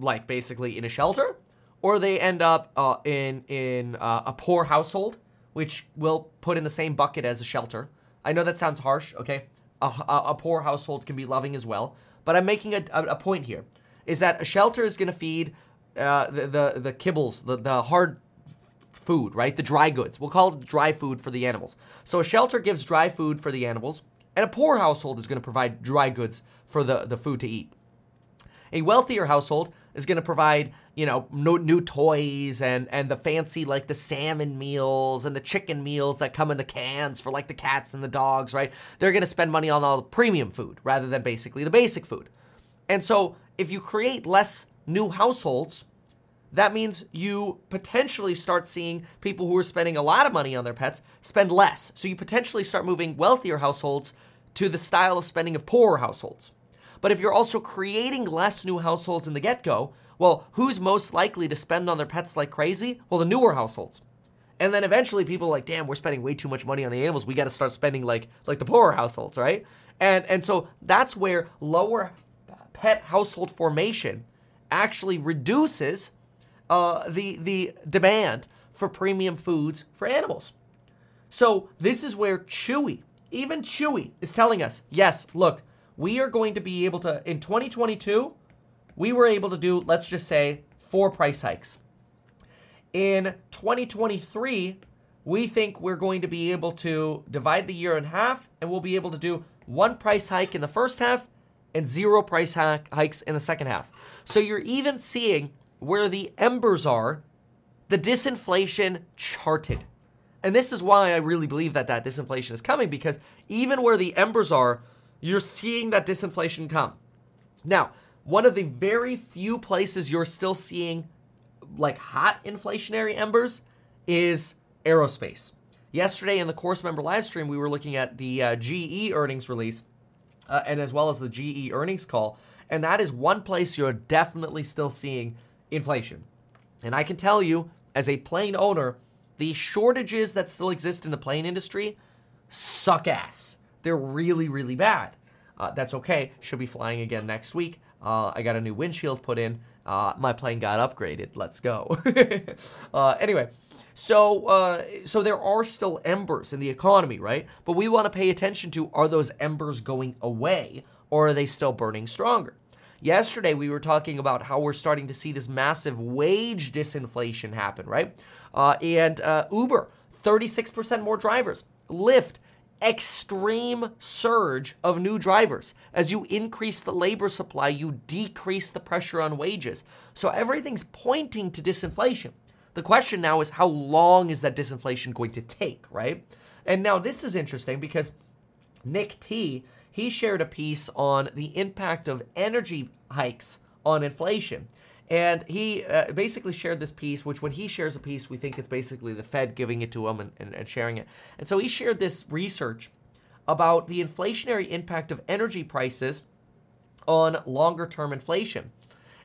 like basically in a shelter or they end up uh, in in uh, a poor household, which will put in the same bucket as a shelter. I know that sounds harsh, okay? A, a poor household can be loving as well. But I'm making a, a, point here is that a shelter is going to feed uh, the, the, the kibbles, the, the hard food, right? The dry goods. We'll call it dry food for the animals. So a shelter gives dry food for the animals, and a poor household is going to provide dry goods for the, the food to eat. A wealthier household is going to provide, you know, no, new toys and and the fancy like the salmon meals and the chicken meals that come in the cans for like the cats and the dogs, right? They're going to spend money on all the premium food rather than basically the basic food. And so, if you create less new households, that means you potentially start seeing people who are spending a lot of money on their pets spend less. So you potentially start moving wealthier households to the style of spending of poorer households. But if you're also creating less new households in the get go, well, who's most likely to spend on their pets like crazy? Well, the newer households. And then eventually people are like, damn, we're spending way too much money on the animals. We got to start spending like like the poorer households, right? And and so that's where lower pet household formation actually reduces uh, the the demand for premium foods for animals. So this is where Chewy, even Chewy, is telling us, yes, look, we are going to be able to, in 2022, we were able to do, let's just say, four price hikes. In 2023, we think we're going to be able to divide the year in half and we'll be able to do one price hike in the first half and zero price hikes in the second half. So you're even seeing where the embers are, the disinflation charted. And this is why I really believe that that disinflation is coming because even where the embers are, you're seeing that disinflation come. Now, one of the very few places you're still seeing like hot inflationary embers is aerospace. Yesterday in the course member live stream, we were looking at the uh, GE earnings release uh, and as well as the GE earnings call. And that is one place you're definitely still seeing inflation. And I can tell you, as a plane owner, the shortages that still exist in the plane industry suck ass. They're really, really bad. Uh, that's okay. Should be flying again next week. Uh, I got a new windshield put in, Uh, my plane got upgraded. Let's go. [LAUGHS] uh, anyway, so uh, so there are still embers in the economy, right? But we want to pay attention to are those embers going away or are they still burning stronger? Yesterday we were talking about how we're starting to see this massive wage disinflation happen, right? Uh, and Uber, 36% more drivers. Lyft, extreme surge of new drivers. As you increase the labor supply, you decrease the pressure on wages. So everything's pointing to disinflation. The question now is how long is that disinflation going to take, right? And now this is interesting because Nick T, he shared a piece on the impact of energy hikes on inflation. And he uh, basically shared this piece, which when he shares a piece, we think it's basically the Fed giving it to him and, and, and sharing it. And so he shared this research about the inflationary impact of energy prices on longer term inflation.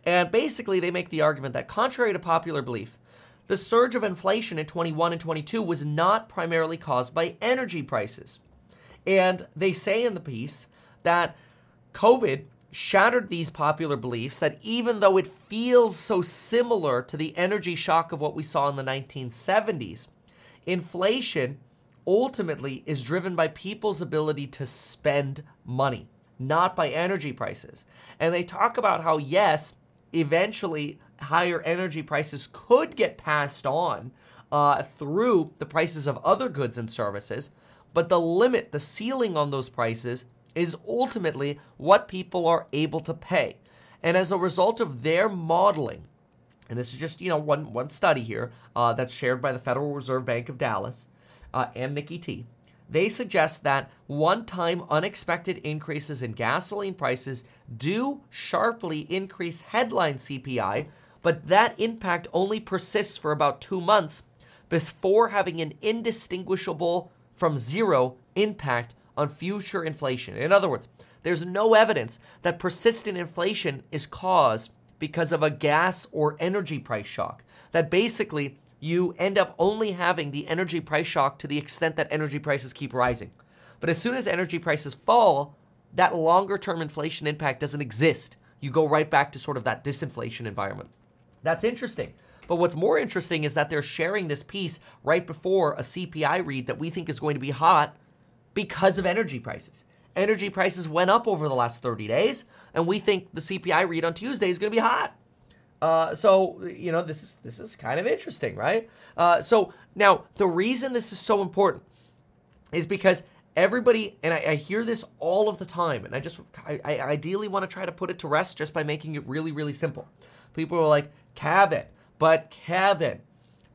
And basically, they make the argument that, contrary to popular belief, the surge of inflation in 21 and 22 was not primarily caused by energy prices. And they say in the piece that COVID shattered these popular beliefs that even though it feels so similar to the energy shock of what we saw in the 1970s, inflation ultimately is driven by people's ability to spend money, not by energy prices. And they talk about how, yes, eventually higher energy prices could get passed on uh, through the prices of other goods and services, but the limit, the ceiling on those prices is ultimately what people are able to pay. And as a result of their modeling, and this is just you know one one study here uh, that's shared by the Federal Reserve Bank of Dallas uh, and Nikki T. They suggest that one-time unexpected increases in gasoline prices do sharply increase headline CPI, but that impact only persists for about two months before having an indistinguishable from zero impact on future inflation. In other words, there's no evidence that persistent inflation is caused because of a gas or energy price shock. That basically you end up only having the energy price shock to the extent that energy prices keep rising. But as soon as energy prices fall, that longer term inflation impact doesn't exist. You go right back to sort of that disinflation environment. That's interesting. But what's more interesting is that they're sharing this piece right before a CPI read that we think is going to be hot because of energy prices. Energy prices went up over the last 30 days, and we think the CPI read on Tuesday is going to be hot. Uh, so you know this is this is kind of interesting, right? Uh, so now the reason this is so important is because everybody, and I, I hear this all of the time, and I just I, I ideally want to try to put it to rest just by making it really really simple. People are like, Kevin, but Kevin,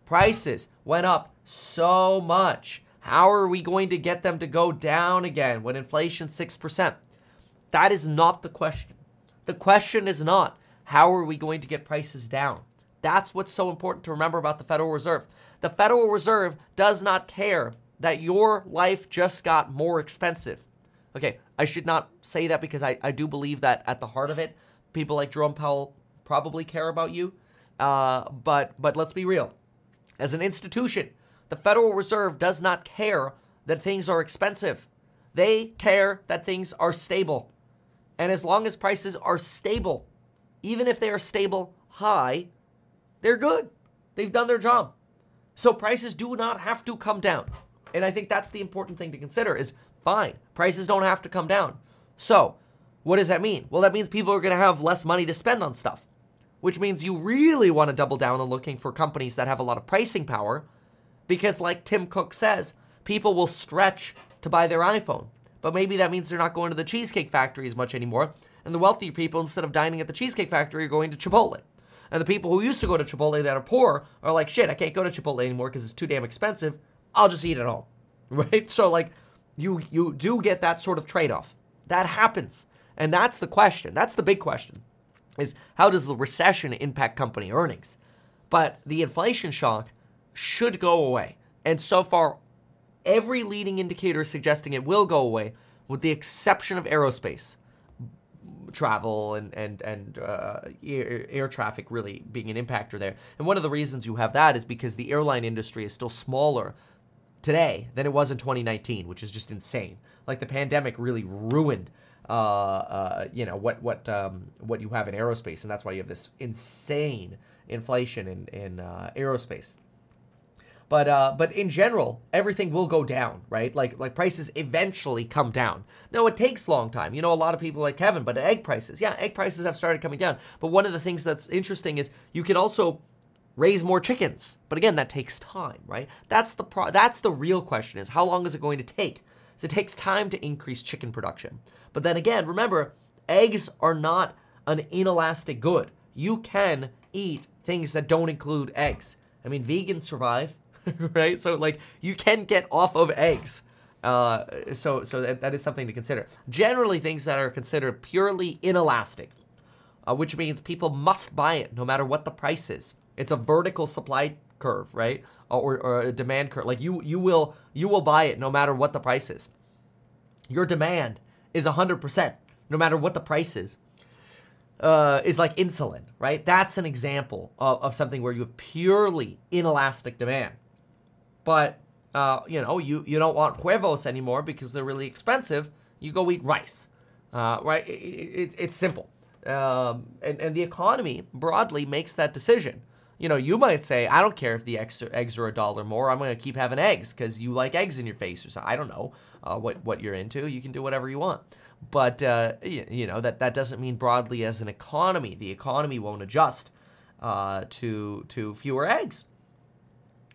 prices went up so much. How are we going to get them to go down again when inflation's 6%? That is not the question. The question is not how are we going to get prices down? That's what's so important to remember about the Federal Reserve. The Federal Reserve does not care that your life just got more expensive. Okay, I should not say that because I, I do believe that at the heart of it, people like Jerome Powell probably care about you. Uh, but but let's be real. As an institution, the Federal Reserve does not care that things are expensive. They care that things are stable. And as long as prices are stable, even if they are stable high, they're good. They've done their job. So prices do not have to come down. And I think that's the important thing to consider is fine, prices don't have to come down. So, what does that mean? Well, that means people are going to have less money to spend on stuff, which means you really want to double down on looking for companies that have a lot of pricing power because, like Tim Cook says, people will stretch to buy their iPhone. But maybe that means they're not going to the Cheesecake Factory as much anymore. And the wealthy people, instead of dining at the Cheesecake Factory, are going to Chipotle. And the people who used to go to Chipotle that are poor are like, shit, I can't go to Chipotle anymore because it's too damn expensive. I'll just eat at home. [LAUGHS] Right? So, like, you, you do get that sort of trade off. That happens. And that's the question. That's the big question is how does the recession impact company earnings? But the inflation shock should go away. And so far, every leading indicator is suggesting it will go away, with the exception of aerospace travel and and and uh, air, air, traffic really being an impactor there. And one of the reasons you have that is because the airline industry is still smaller today than it was in 2019, which is just insane. Like the pandemic really ruined uh, uh, you know what what um, what you have in aerospace, and that's why you have this insane inflation in in uh, aerospace. But uh, but in general, everything will go down, right? Like like prices eventually come down. No, it takes a long time. You know, a lot of people like Kevin, but egg prices, yeah, egg prices have started coming down. But one of the things that's interesting is you can also raise more chickens. But again, that takes time, right? That's the pro- that's the real question is how long is it going to take? So it takes time to increase chicken production. But then again, remember, eggs are not an inelastic good. You can eat things that don't include eggs. I mean, vegans survive, [LAUGHS] right? So like you can get off of eggs. Uh, so so that, that is something to consider. Generally, things that are considered purely inelastic, uh, which means people must buy it no matter what the price is. It's a vertical supply curve, right? Or, or a demand curve. Like you you will you will buy it no matter what the price is. Your demand is 100% no matter what the price is. Uh, is like insulin, right? That's an example of, of something where you have purely inelastic demand. But uh, you know, you you don't want huevos anymore because they're really expensive. You go eat rice, uh, right? It, it, it's simple, um, and and the economy broadly makes that decision. You know, you might say, I don't care if the eggs are, eggs are a dollar more. I'm going to keep having eggs because you like eggs in your face or something. I don't know uh, what what you're into. You can do whatever you want. But uh, you, you, know that that doesn't mean broadly as an economy, the economy won't adjust uh, to to fewer eggs.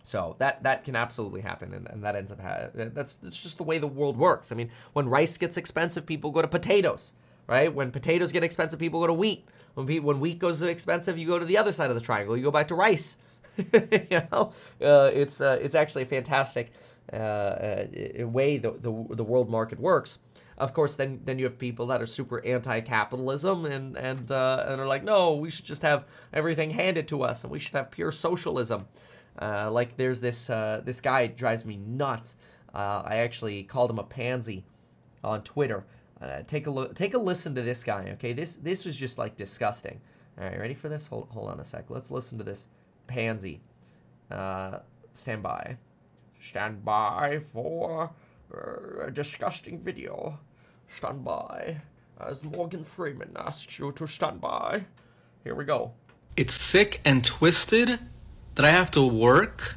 So that that can absolutely happen, and, and that ends up ha- that's that's just the way the world works. I mean, when rice gets expensive, people go to potatoes, right? When potatoes get expensive, people go to wheat. When pe- when wheat goes expensive, you go to the other side of the triangle. You go back to rice. [LAUGHS] you know, uh, it's uh, it's actually a fantastic uh, uh way the, the the world market works. Of course, then then you have people that are super anti-capitalism and and uh, and are like, no, we should just have everything handed to us, and we should have pure socialism. Uh, like there's this uh, this guy drives me nuts. Uh, I actually called him a pansy on Twitter. Uh, take a look, take a listen to this guy. Okay, this this was just like disgusting. All right, ready for this? Hold hold on a sec. Let's listen to this pansy. Uh, stand by. Stand by for a disgusting video. Stand by. As Morgan Freeman asks you to stand by. Here we go. It's sick and twisted that I have to work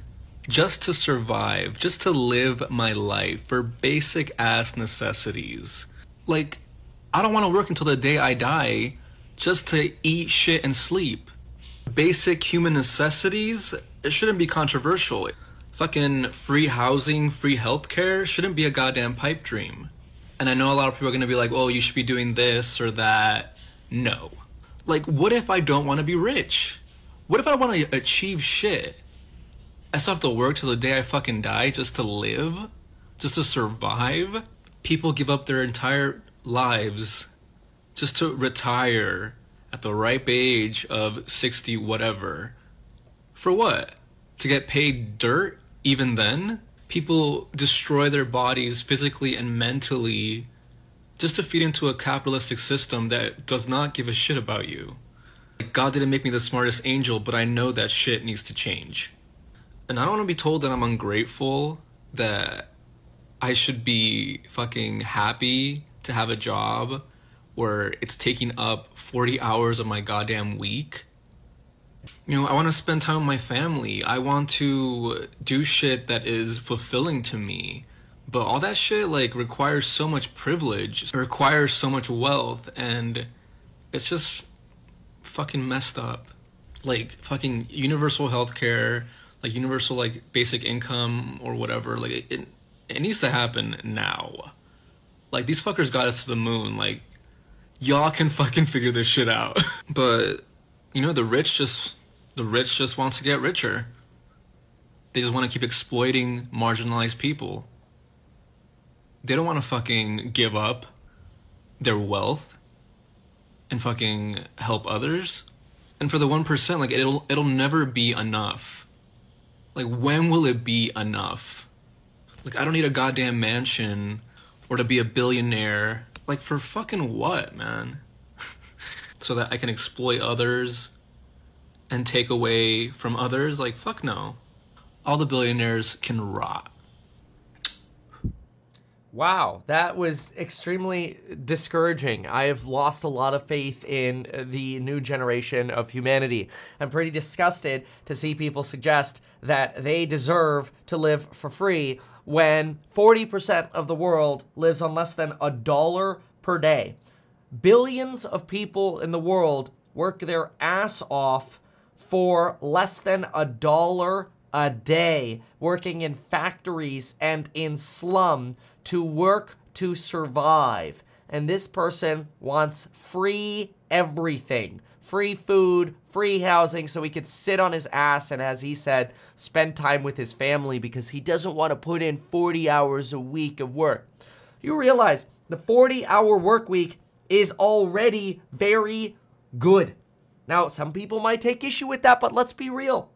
just to survive, just to live my life for basic ass necessities. Like, I don't want to work until the day I die just to eat shit and sleep. Basic human necessities, it shouldn't be controversial. Fucking free housing, free healthcare shouldn't be a goddamn pipe dream. And I know a lot of people are gonna be like, oh, you should be doing this or that. No. Like, what if I don't want to be rich? What if I want to achieve shit? I still have to work till the day I fucking die just to live? Just to survive? People give up their entire lives just to retire at the ripe age of 60 whatever. For what? To get paid dirt even then, people destroy their bodies physically and mentally just to feed into a capitalistic system that does not give a shit about you. God didn't make me the smartest angel, but I know that shit needs to change. And I don't want to be told that I'm ungrateful, that I should be fucking happy to have a job where it's taking up 40 hours of my goddamn week you know, I want to spend time with my family. I want to do shit that is fulfilling to me. But all that shit like requires so much privilege, it requires so much wealth, and it's just fucking messed up. Like fucking universal healthcare, like universal like basic income or whatever. Like it, it, it needs to happen now. Like these fuckers got us to the moon. Like y'all can fucking figure this shit out. [LAUGHS] but you know, the rich just the rich just wants to get richer. They just want to keep exploiting marginalized people. They don't want to fucking give up their wealth and fucking help others. And for the 1%, like it'll it'll never be enough. Like when will it be enough? Like I don't need a goddamn mansion or to be a billionaire. Like for fucking what, man? [LAUGHS] so that I can exploit others and take away from others, like fuck no. All the billionaires can rot. Wow, that was extremely discouraging. I have lost a lot of faith in uh, the new generation of humanity. I'm pretty disgusted to see people suggest that they deserve to live for free when 40% of the world lives on less than a dollar per day. Billions of people in the world work their ass off for less than a dollar a day, working in factories and in slum to work to survive. And this person wants free everything free food, free housing, so he could sit on his ass and, as he said, spend time with his family because he doesn't want to put in 40 hours a week of work. You realize the 40 hour work week is already very good. Now, some people might take issue with that, but let's be real.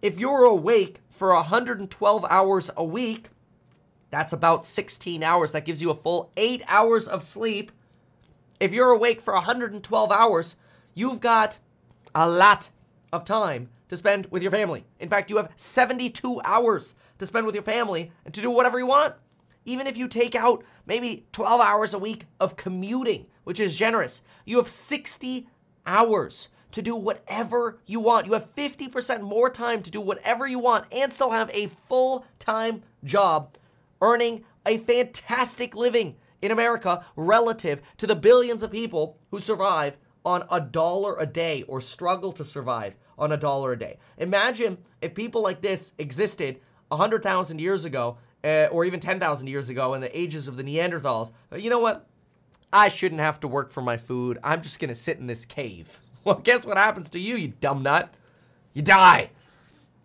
If you're awake for 112 hours a week, that's about 16 hours. That gives you a full eight hours of sleep. If you're awake for 112 hours, you've got a lot of time to spend with your family. In fact, you have 72 hours to spend with your family and to do whatever you want. Even if you take out maybe 12 hours a week of commuting, which is generous, you have 60 hours to do whatever you want. You have 50% more time to do whatever you want and still have a full time job earning a fantastic living in America relative to the billions of people who survive on a dollar a day or struggle to survive on a dollar a day. Imagine if people like this existed 100,000 years ago uh, or even 10,000 years ago in the ages of the Neanderthals. You know what? I shouldn't have to work for my food. I'm just going to sit in this cave. [LAUGHS] Well, guess what happens to you, you dumb nut? You die.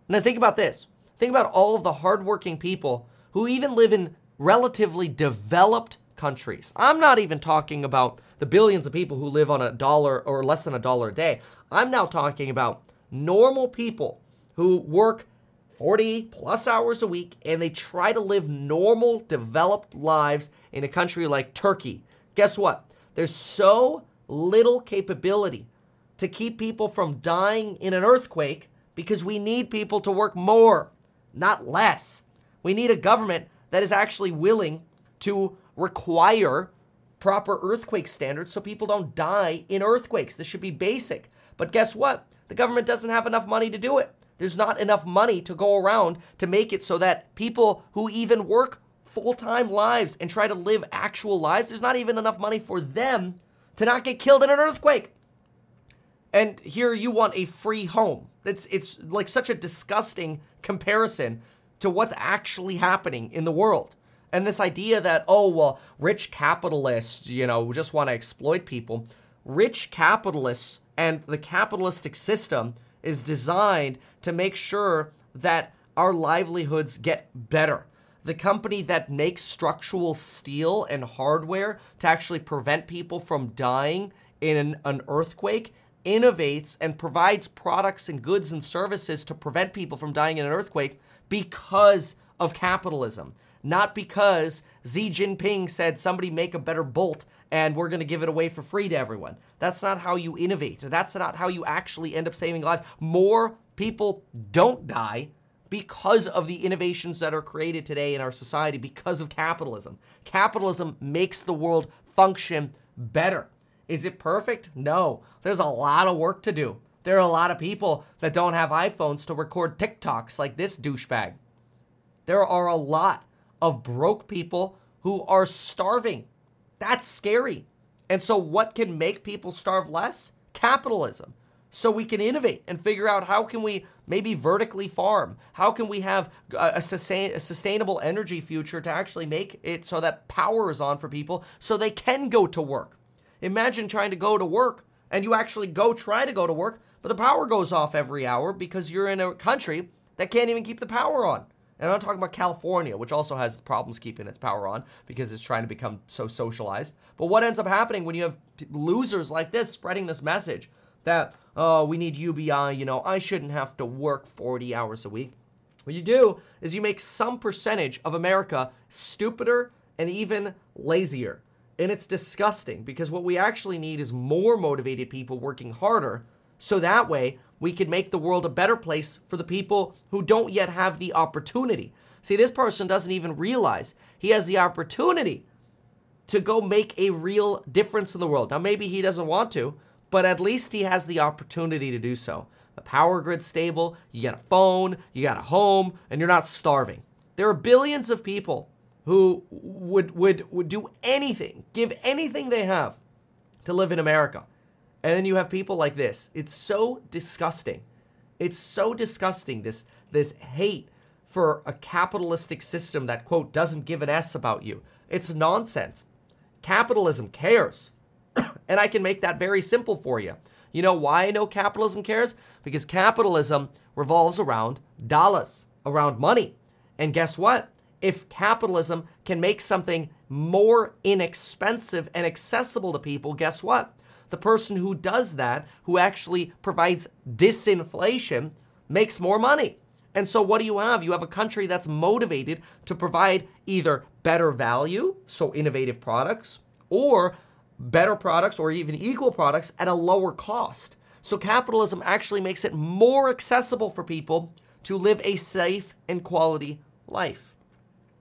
Now think about this. Think about all of the hardworking people who even live in relatively developed countries. I'm not even talking about the billions of people who live on a dollar or less than a dollar a day. I'm now talking about normal people who work 40 plus hours a week and they try to live normal, developed lives in a country like Turkey. Guess what? There's so little capability to keep people from dying in an earthquake because we need people to work more, not less. We need a government that is actually willing to require proper earthquake standards so people don't die in earthquakes. This should be basic. But guess what? The government doesn't have enough money to do it. There's not enough money to go around to make it so that people who even work full time lives and try to live actual lives, there's not even enough money for them to not get killed in an earthquake. And here you want a free home. It's it's like such a disgusting comparison to what's actually happening in the world. And this idea that oh well, rich capitalists, you know, just want to exploit people. Rich capitalists and the capitalistic system is designed to make sure that our livelihoods get better. The company that makes structural steel and hardware to actually prevent people from dying in an, an earthquake innovates and provides products and goods and services to prevent people from dying in an earthquake because of capitalism, not because Xi Jinping said somebody make a better bolt and we're going to give it away for free to everyone. That's not how you innovate. That's not how you actually end up saving lives. More people don't die because of the innovations that are created today in our society because of capitalism. Capitalism makes the world function better. Is it perfect? No. There's a lot of work to do. There are a lot of people that don't have iPhones to record TikToks like this douchebag. There are a lot of broke people who are starving. That's scary. And so, what can make people starve less? Capitalism. So we can innovate and figure out how can we maybe vertically farm? How can we have a, sustain, a sustainable energy future to actually make it so that power is on for people so they can go to work? Imagine trying to go to work and you actually go try to go to work, but the power goes off every hour because you're in a country that can't even keep the power on. And I'm not talking about California, which also has problems keeping its power on because it's trying to become so socialized. But what ends up happening when you have losers like this spreading this message that, oh, we need UBI, you know, I shouldn't have to work 40 hours a week. What you do is you make some percentage of America stupider and even lazier. And it's disgusting because what we actually need is more motivated people working harder so that way we can make the world a better place for the people who don't yet have the opportunity. See, this person doesn't even realize he has the opportunity to go make a real difference in the world. Now, maybe he doesn't want to, but at least he has the opportunity to do so. The power grid's stable, you got a phone, you got a home, and you're not starving. There are billions of people who would would would do anything, give anything they have to live in America. And then you have people like this. It's so disgusting. It's so disgusting this this hate for a capitalistic system that quote doesn't give an s about you. It's nonsense. Capitalism cares. [COUGHS] and I can make that very simple for you. You know why I know capitalism cares? Because capitalism revolves around dollars, around money. And guess what? If capitalism can make something more inexpensive and accessible to people, guess what? The person who does that, who actually provides disinflation, makes more money. And so, what do you have? You have a country that's motivated to provide either better value, so innovative products, or better products or even equal products at a lower cost. So, capitalism actually makes it more accessible for people to live a safe and quality life.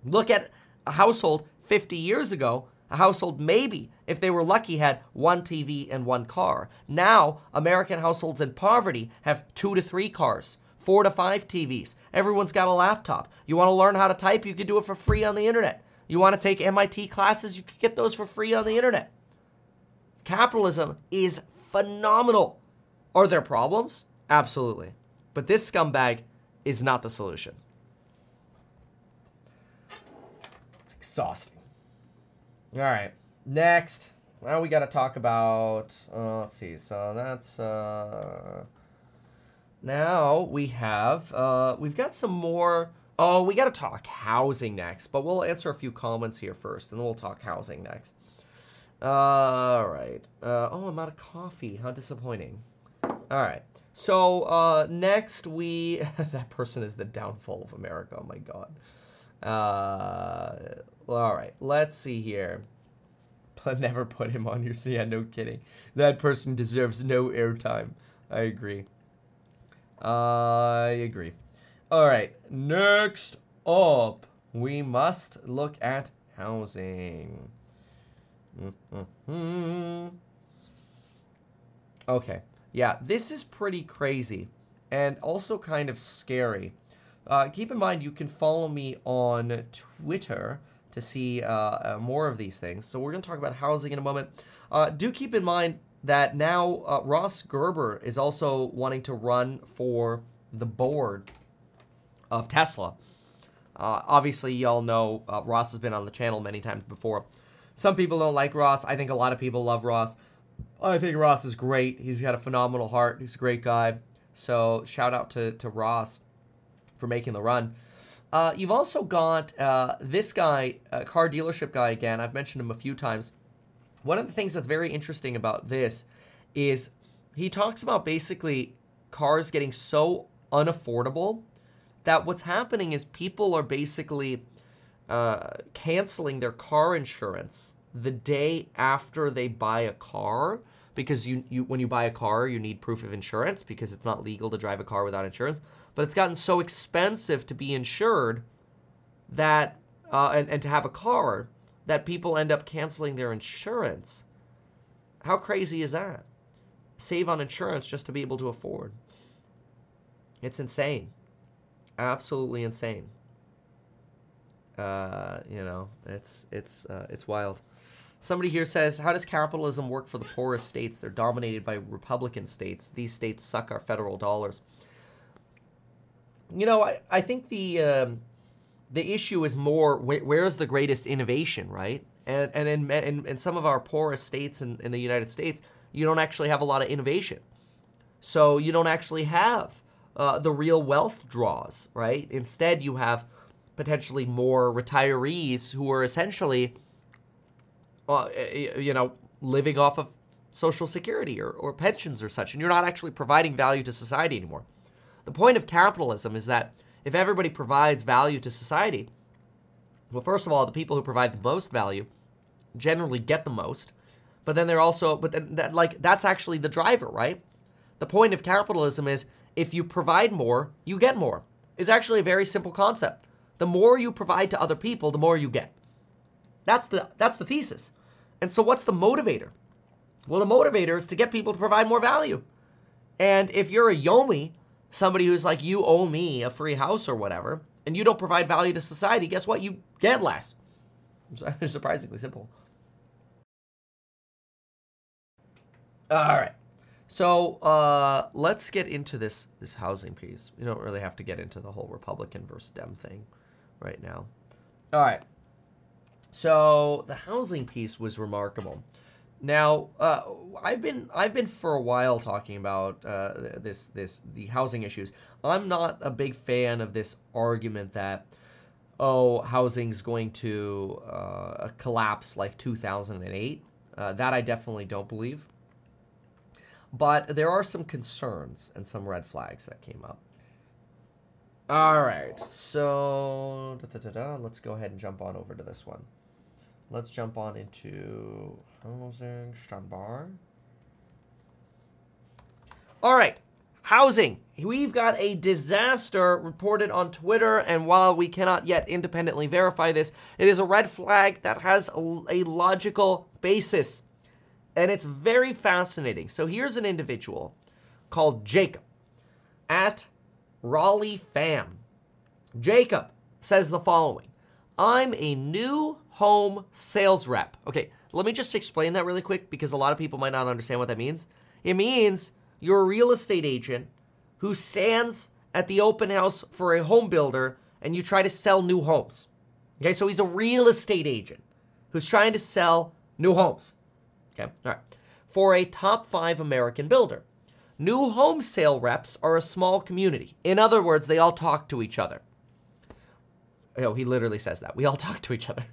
Look at a household 50 years ago. A household, maybe, if they were lucky, had one TV and one car. Now, American households in poverty have two to three cars, four to five TVs. Everyone's got a laptop. You want to learn how to type? You can do it for free on the internet. You want to take MIT classes? You can get those for free on the internet. Capitalism is phenomenal. Are there problems? Absolutely. But this scumbag is not the solution. Exhausting. All right. Next. Well, we got to talk about. Uh, let's see. So that's. Uh, now we have. Uh, we've got some more. Oh, we got to talk housing next, but we'll answer a few comments here first, and then we'll talk housing next. all right. Uh, oh, I'm out of coffee. How disappointing. All right. So uh, next we [LAUGHS] that person is the downfall of America. Oh my god. Uh, all right. Let's see here. [LAUGHS] But never put him on your. Yeah, no kidding. That person deserves no airtime. I agree. I agree. All right. Next up, we must look at housing. Mm-hmm. Okay. Yeah, this is pretty crazy and also kind of scary. Uh, keep in mind, you can follow me on Twitter to see uh, uh, more of these things. So, we're going to talk about housing in a moment. Uh, do keep in mind that now uh, Ross Gerber is also wanting to run for the board of Tesla. Uh, obviously, y'all know Ross has been on the channel many times before. Some people don't like Ross. I think a lot of people love Ross. I think Ross is great. He's got a phenomenal heart. He's a great guy. So shout out to, to Ross for making the run. Uh, you've also got uh, this guy, car dealership guy again. I've mentioned him a few times. One of the things that's very interesting about this is he talks about basically cars getting so unaffordable that what's happening is people are basically uh, canceling their car insurance the day after they buy a car because you, you when you buy a car you need proof of insurance because it's not legal to drive a car without insurance but it's gotten so expensive to be insured that uh, and, and to have a car that people end up canceling their insurance how crazy is that save on insurance just to be able to afford it's insane absolutely insane uh, you know it's it's uh, it's wild Somebody here says, How does capitalism work for the poorest states? They're dominated by Republican states. These states suck our federal dollars. You know, I, I think the um, the issue is more where, is the greatest innovation, right? And and in, in, in some of our poorest states in, in the United States, you don't actually have a lot of innovation. So you don't actually have uh, the real wealth draws, right? Instead, you have potentially more retirees who are essentially uh, you know, living off of social security or, or pensions or such, and you're not actually providing value to society anymore. The point of capitalism is that if everybody provides value to society, well, first of all, the people who provide the most value generally get the most, but then they're also, but then that, like that's actually the driver, right? The point of capitalism is if you provide more, you get more. It's actually a very simple concept. The more you provide to other people, the more you get. That's the that's the thesis. And so what's the motivator? Well, the motivator is to get people to provide more value. And if you're a Yomi, somebody who's like, you owe me a free house or whatever, and you don't provide value to society, guess what? You get less. It's [LAUGHS] surprisingly simple. All right. So uh, let's get into this this housing piece. We don't really have to get into the whole Republican versus Dem thing right now. All right. So the housing piece was remarkable. Now, uh, I've been I've been for a while talking about uh, this this the housing issues. I'm not a big fan of this argument that oh housing's going to uh, collapse like 2008. Uh, that I definitely don't believe. But there are some concerns and some red flags that came up. All right, so da, da, da, let's go ahead and jump on over to this one. Let's jump on into housing standby. All right, housing. We've got a disaster reported on Twitter, and while we cannot yet independently verify this, it is a red flag that has a logical basis. And it's very fascinating. So here's an individual called Jacob at Raleigh Fam. Jacob says the following I'm a new home sales rep. Okay, let me just explain that really quick because a lot of people might not understand what that means. It means you're a real estate agent who stands at the open house for a home builder and you try to sell new homes. Okay, so he's a real estate agent who's trying to sell new homes. Okay, all right. For a top five American builder. New home sale reps are a small community. In other words, they all talk to each other. Oh, he literally says that. We all [LAUGHS] talk to each other.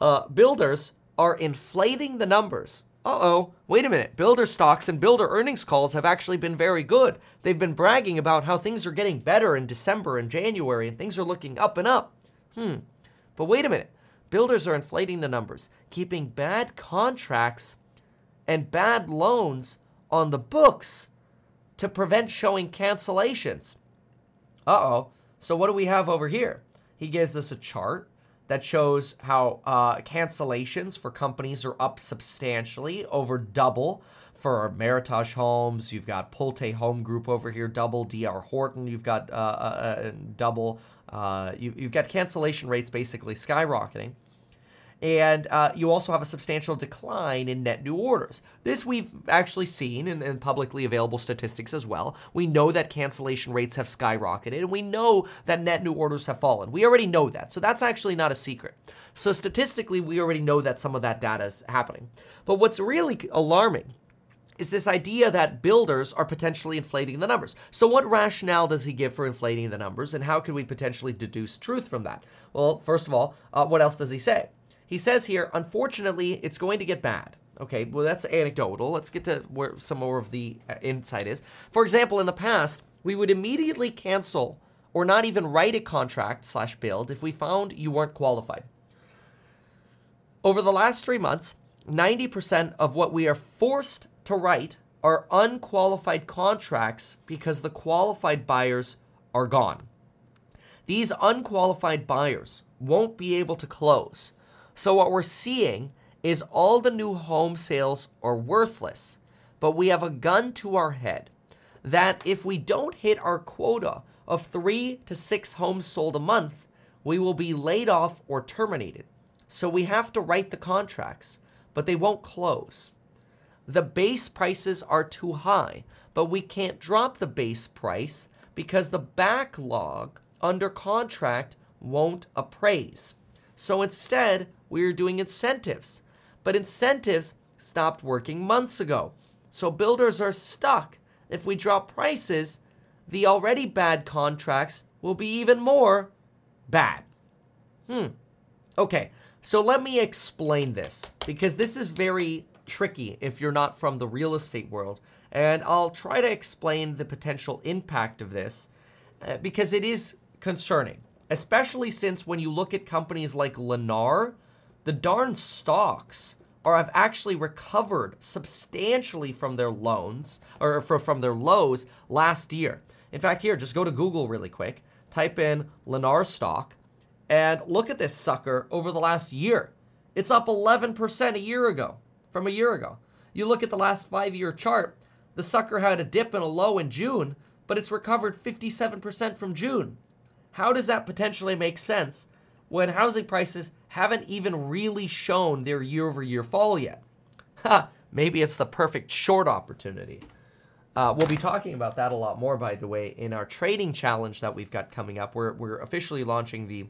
Uh, builders are inflating the numbers. Uh oh, wait a minute. Builder stocks and builder earnings calls have actually been very good. They've been bragging about how things are getting better in December and January and things are looking up and up. Hmm. But wait a minute. Builders are inflating the numbers, keeping bad contracts and bad loans on the books to prevent showing cancellations. Uh oh. So, what do we have over here? He gives us a chart that shows how uh, cancellations for companies are up substantially, over double for Meritage Homes. You've got Pulte Home Group over here, double. DR Horton, you've got uh, uh, uh double. Uh, you, you've got cancellation rates basically skyrocketing. And uh, you also have a substantial decline in net new orders. This we've actually seen in, in, publicly available statistics as well. We know that cancellation rates have skyrocketed, and we know that net new orders have fallen. We already know that. So that's actually not a secret. So statistically, we already know that some of that data is happening. But what's really alarming is this idea that builders are potentially inflating the numbers. So, what rationale does he give for inflating the numbers, and how can we potentially deduce truth from that? Well, first of all, uh, what else does he say? He says here, unfortunately, it's going to get bad. Okay, well, that's anecdotal. Let's get to where some more of the uh, insight is. For example, in the past, we would immediately cancel or not even write a contract slash build if we found you weren't qualified. Over the last three months, 90% of what we are forced to write are unqualified contracts because the qualified buyers are gone. These unqualified buyers won't be able to close so, what we're seeing is all the new home sales are worthless, but we have a gun to our head that if we don't hit our quota of three to six homes sold a month, we will be laid off or terminated. So, we have to write the contracts, but they won't close. The base prices are too high, but we can't drop the base price because the backlog under contract won't appraise. So instead, we are doing incentives. But incentives stopped working months ago. So builders are stuck. If we drop prices, the already bad contracts will be even more bad. Hmm. Okay, so let me explain this because this is very tricky if you're not from the real estate world. And I'll try to explain the potential impact of this uh, because it is concerning especially since when you look at companies like Lennar, the darn stocks are have actually recovered substantially from their loans or from their lows last year. In fact, here, just go to Google really quick, type in Lennar stock, And look at this sucker over the last year. It's up 11% a year ago, from a year ago. You look at the last five year chart, the sucker had a dip and a low in June, but it's recovered 57% from June. How does that potentially make sense when housing prices haven't even really shown their year over year fall yet? Ha, maybe it's the perfect short opportunity. Uh, we'll be talking about that a lot more, by the way, in our trading challenge that we've got coming up. We're, we're officially launching the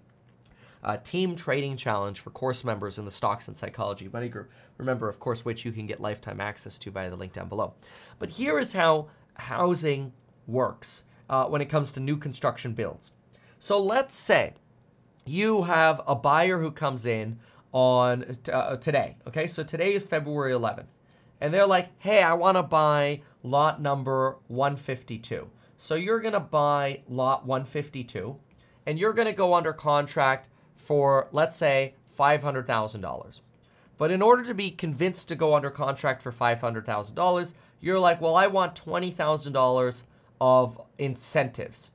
uh, team trading challenge for course members in the Stocks and Psychology Money Group. Remember, of course, which you can get lifetime access to via the link down below. But here is how housing works uh, when it comes to new construction builds. So let's say you have a buyer who comes in on uh, today. Okay, so today is February 11th, and they're like, "Hey, I want to buy lot number 152." So you're gonna buy lot 152, and you're gonna go under contract for let's say $500,000. But in order to be convinced to go under contract for $500,000, you're like, well, I want $20,000 of incentives.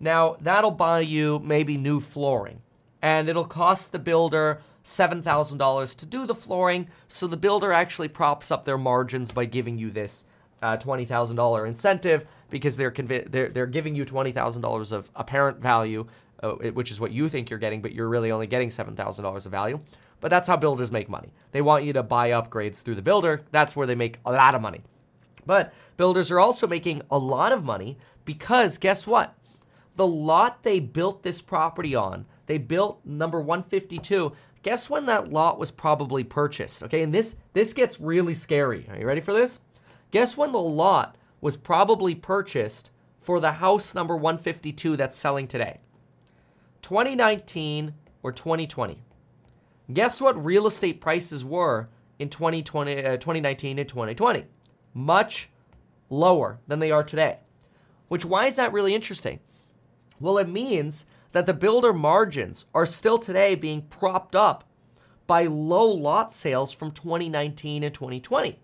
Now, that'll buy you maybe new flooring, and it'll cost the builder $7,000 to do the flooring, so the builder actually props up their margins by giving you this uh, $20,000 incentive because they're, convi- they're, they're giving you $20,000 of apparent value, uh, which is what you think you're getting, but you're really only getting $7,000 of value. But that's how builders make money. They want you to buy upgrades through the builder. That's where they make a lot of money. But builders are also making a lot of money because guess what? The lot they built this property on, they built number 152. Guess when that lot was probably purchased? Okay, and this this gets really scary. Are you ready for this? Guess when the lot was probably purchased for the house number 152 that's selling today? 2019 or 2020? Guess what real estate prices were in 2020, uh, 2019 and 2020? Much lower than they are today. Which, why is that really interesting? Well, it means that the builder margins are still today being propped up by low lot sales from 2019 and 2020.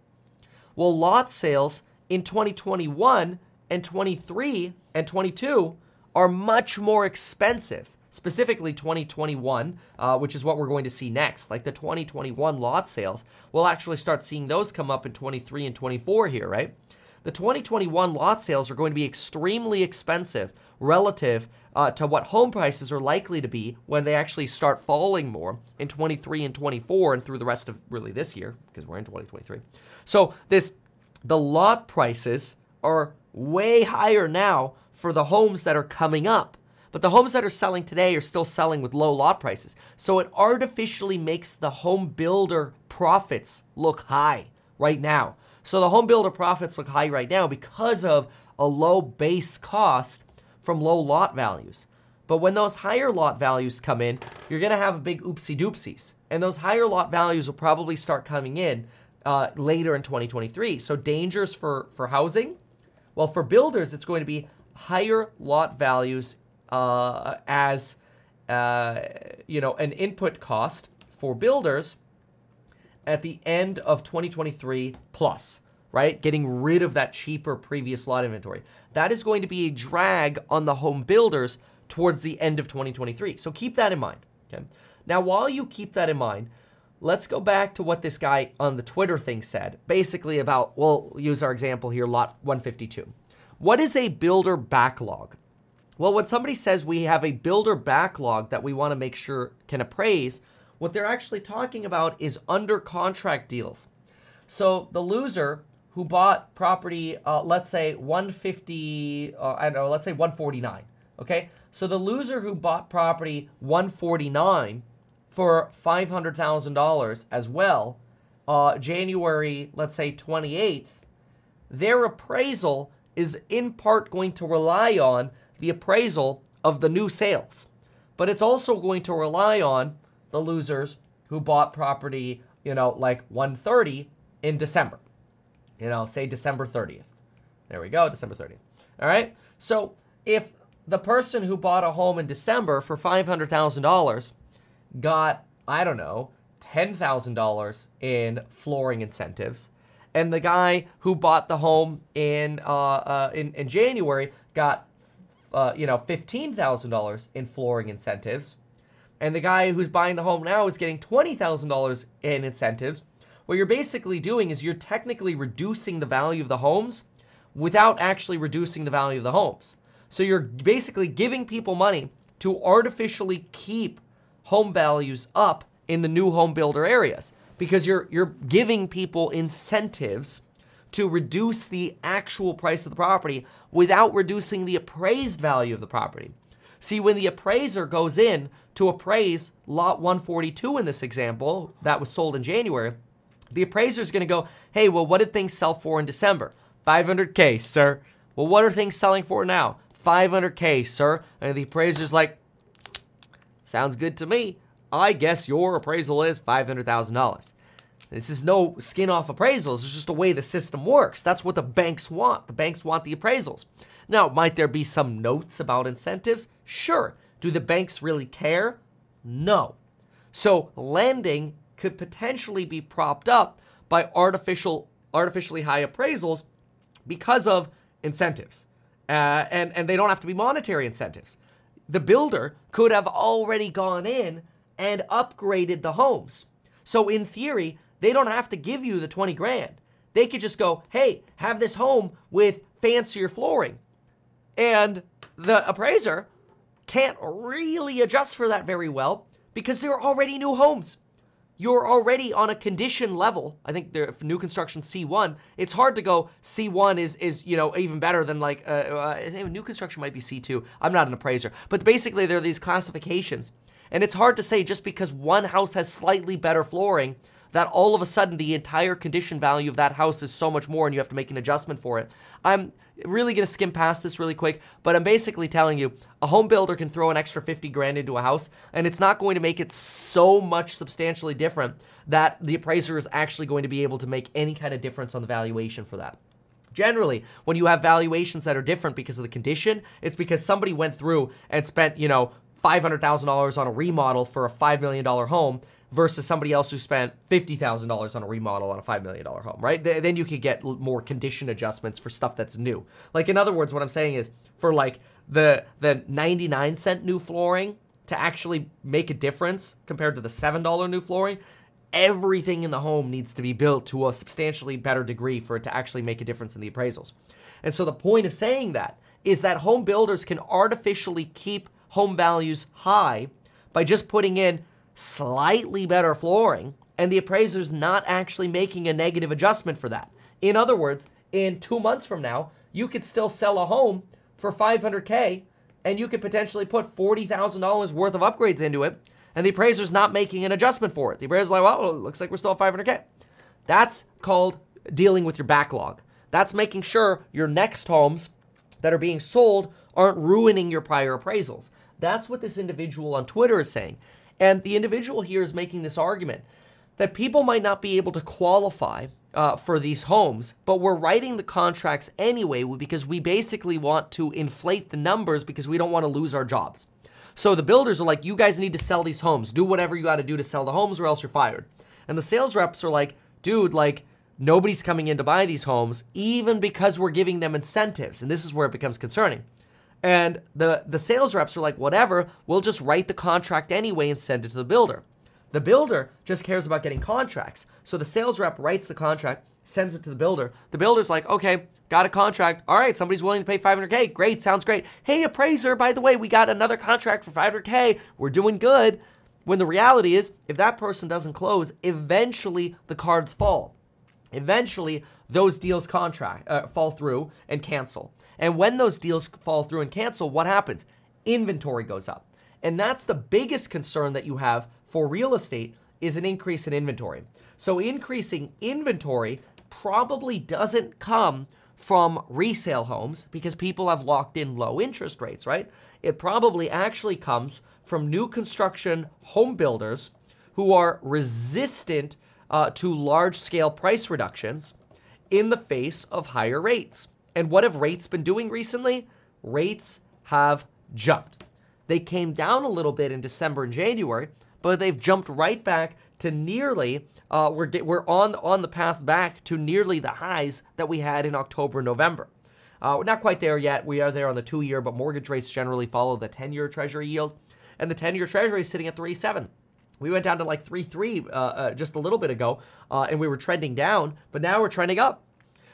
Well, lot sales in 2021 and 23 and 22 are much more expensive specifically 2021, uh, which is what we're going to see next. Like the 2021 lot sales, we'll actually start seeing those come up in 23 and 24 here, right? The 2021 lot sales are going to be extremely expensive relative uh, to what home prices are likely to be when they actually start falling more in 23 and 24 and through the rest of really this year because we're in 2023. So this the lot prices are way higher now for the homes that are coming up. But the homes that are selling today are still selling with low lot prices. So it artificially makes the home builder profits look high right now. So the home builder profits look high right now because of a low base cost from low lot values. But when those higher lot values come in, you're going to have a big oopsie doopsies. And those higher lot values will probably start coming in uh, later in 2023. So dangers for, for housing? Well, for builders, it's going to be higher lot values uh, as uh, you know an input cost for builders at the end of 2023 plus right? Getting rid of that cheaper previous lot inventory. That is going to be a drag on the home builders towards the end of 2023 so keep that in mind okay? Now while you keep that in mind let's go back to what this guy on the twitter thing said basically about we'll use our example here lot 152 what is a builder backlog? Well, when somebody says we have a builder backlog that we want to make sure can appraise, what they're actually talking about is under contract deals. So the loser who bought property, uh, let's say 150, uh, I don't know, let's say 149. Okay, so the loser who bought property 149 for $500,000 as well, uh, January, let's say 28th, their appraisal is in part going to rely on the appraisal of the new sales. But it's also going to rely on the losers who bought property, you know, like 130 in December. You know, say December 30th. There we go, December 30th. All right? So if the person who bought a home in December for $500,000 got, I don't know, $10,000 in flooring incentives, and the guy who bought the home in, uh, uh, in, in January got uh, you know, $15,000 in flooring incentives, and the guy who's buying the home now is getting $20,000 in incentives, what you're basically doing is you're technically reducing the value of the homes without actually reducing the value of the homes. So you're basically giving people money to artificially keep home values up in the new home builder areas because you're you're giving people incentives to reduce the actual price of the property without reducing the appraised value of the property. See, when the appraiser goes in to appraise lot 142 in this example that was sold in January, the appraiser is going to go, "Hey, well what did things sell for in December?" 500k, sir. Well, what are things selling for now? 500k, sir. And the appraiser's like, sounds good to me. I guess your appraisal is $500,000. This is no skin off appraisals. It's just the way the system works. That's what the banks want. The banks want the appraisals. Now, might there be some notes about incentives? Sure. Do the banks really care? No. So, lending could potentially be propped up by artificial artificially high appraisals because of incentives. Uh, and, and they don't have to be monetary incentives. The builder could have already gone in and upgraded the homes. So, in theory, they don't have to give you the 20 grand. They could just go, hey, have this home with fancier flooring. And the appraiser can't really adjust for that very well because they're already new homes you're already on a condition level. I think the new construction C1. It's hard to go C1 is is you know even better than like uh, uh, new construction might be C2. I'm not an appraiser, but basically there are these classifications, and it's hard to say just because one house has slightly better flooring that all of a sudden the entire condition value of that house is so much more and you have to make an adjustment for it. I'm really to skim past this really quick, but I'm basically telling you a home builder can throw an extra 50 grand into a house and it's not going to make it so much substantially different that the appraiser is actually going to be able to make any kind of difference on the valuation for that. Generally, when you have valuations that are different because of the condition, it's because somebody went through and spent, you know, $500,000 on a remodel for a $5 million home versus somebody else who spent $50,000 on a remodel on a $5 million home, right? Then you could get more condition adjustments for stuff that's new. Like, in other words, what I'm saying is for like the, the 99 cent new flooring to actually make a difference compared to the $7 new flooring, everything in the home needs to be built to a substantially better degree for it to actually make a difference in the appraisals. And so the point of saying that is that home builders can artificially keep home values high by just putting in slightly better flooring, and the appraiser's not actually making a negative adjustment for that. In other words, in two months from now, you could still sell a home for 500K and you could potentially put $40,000 worth of upgrades into it, and the appraiser's not making an adjustment for it. The appraiser's like, well, it looks like we're still at 500K. That's called dealing with your backlog. That's making sure your next homes that are being sold aren't ruining your prior appraisals. That's what this individual on Twitter is saying. And the individual here is making this argument that people might not be able to qualify uh, for these homes, but we're writing the contracts anyway because we basically want to inflate the numbers because we don't want to lose our jobs. So the builders are like, you guys need to sell these homes. Do whatever you got to do to sell the homes or else you're fired. And the sales reps are like, dude, like, nobody's coming in to buy these homes, even because we're giving them incentives. And this is where it becomes concerning. And the, the sales reps are like, whatever, we'll just write the contract anyway and send it to the builder. The builder just cares about getting contracts. So the sales rep writes the contract, sends it to the builder. The builder's like, okay, got a contract. All right, somebody's willing to pay 500K. Great, sounds great. Hey, appraiser, by the way, we got another contract for 500K. We're doing good. When the reality is, if that person doesn't close, eventually the cards fall. Eventually, those deals contract uh, fall through and cancel. And when those deals fall through and cancel, what happens? Inventory goes up. And that's the biggest concern that you have for real estate is an increase in inventory. So increasing inventory probably doesn't come from resale homes because people have locked in low interest rates, right? It probably actually comes from new construction home builders who are resistant uh, to large scale price reductions in the face of higher rates. And what have rates been doing recently? Rates have jumped. They came down a little bit in December and January, but they've jumped right back to nearly uh, we're we're on on the path back to nearly the highs that we had in October November. Uh, we're not quite there yet. We are there on the two year, but mortgage rates generally follow the 10 year Treasury yield. and the 10 year treasury is sitting at 3.7. We went down to like 3.3 uh, uh, just a little bit ago, uh, and we were trending down, but now we're trending up.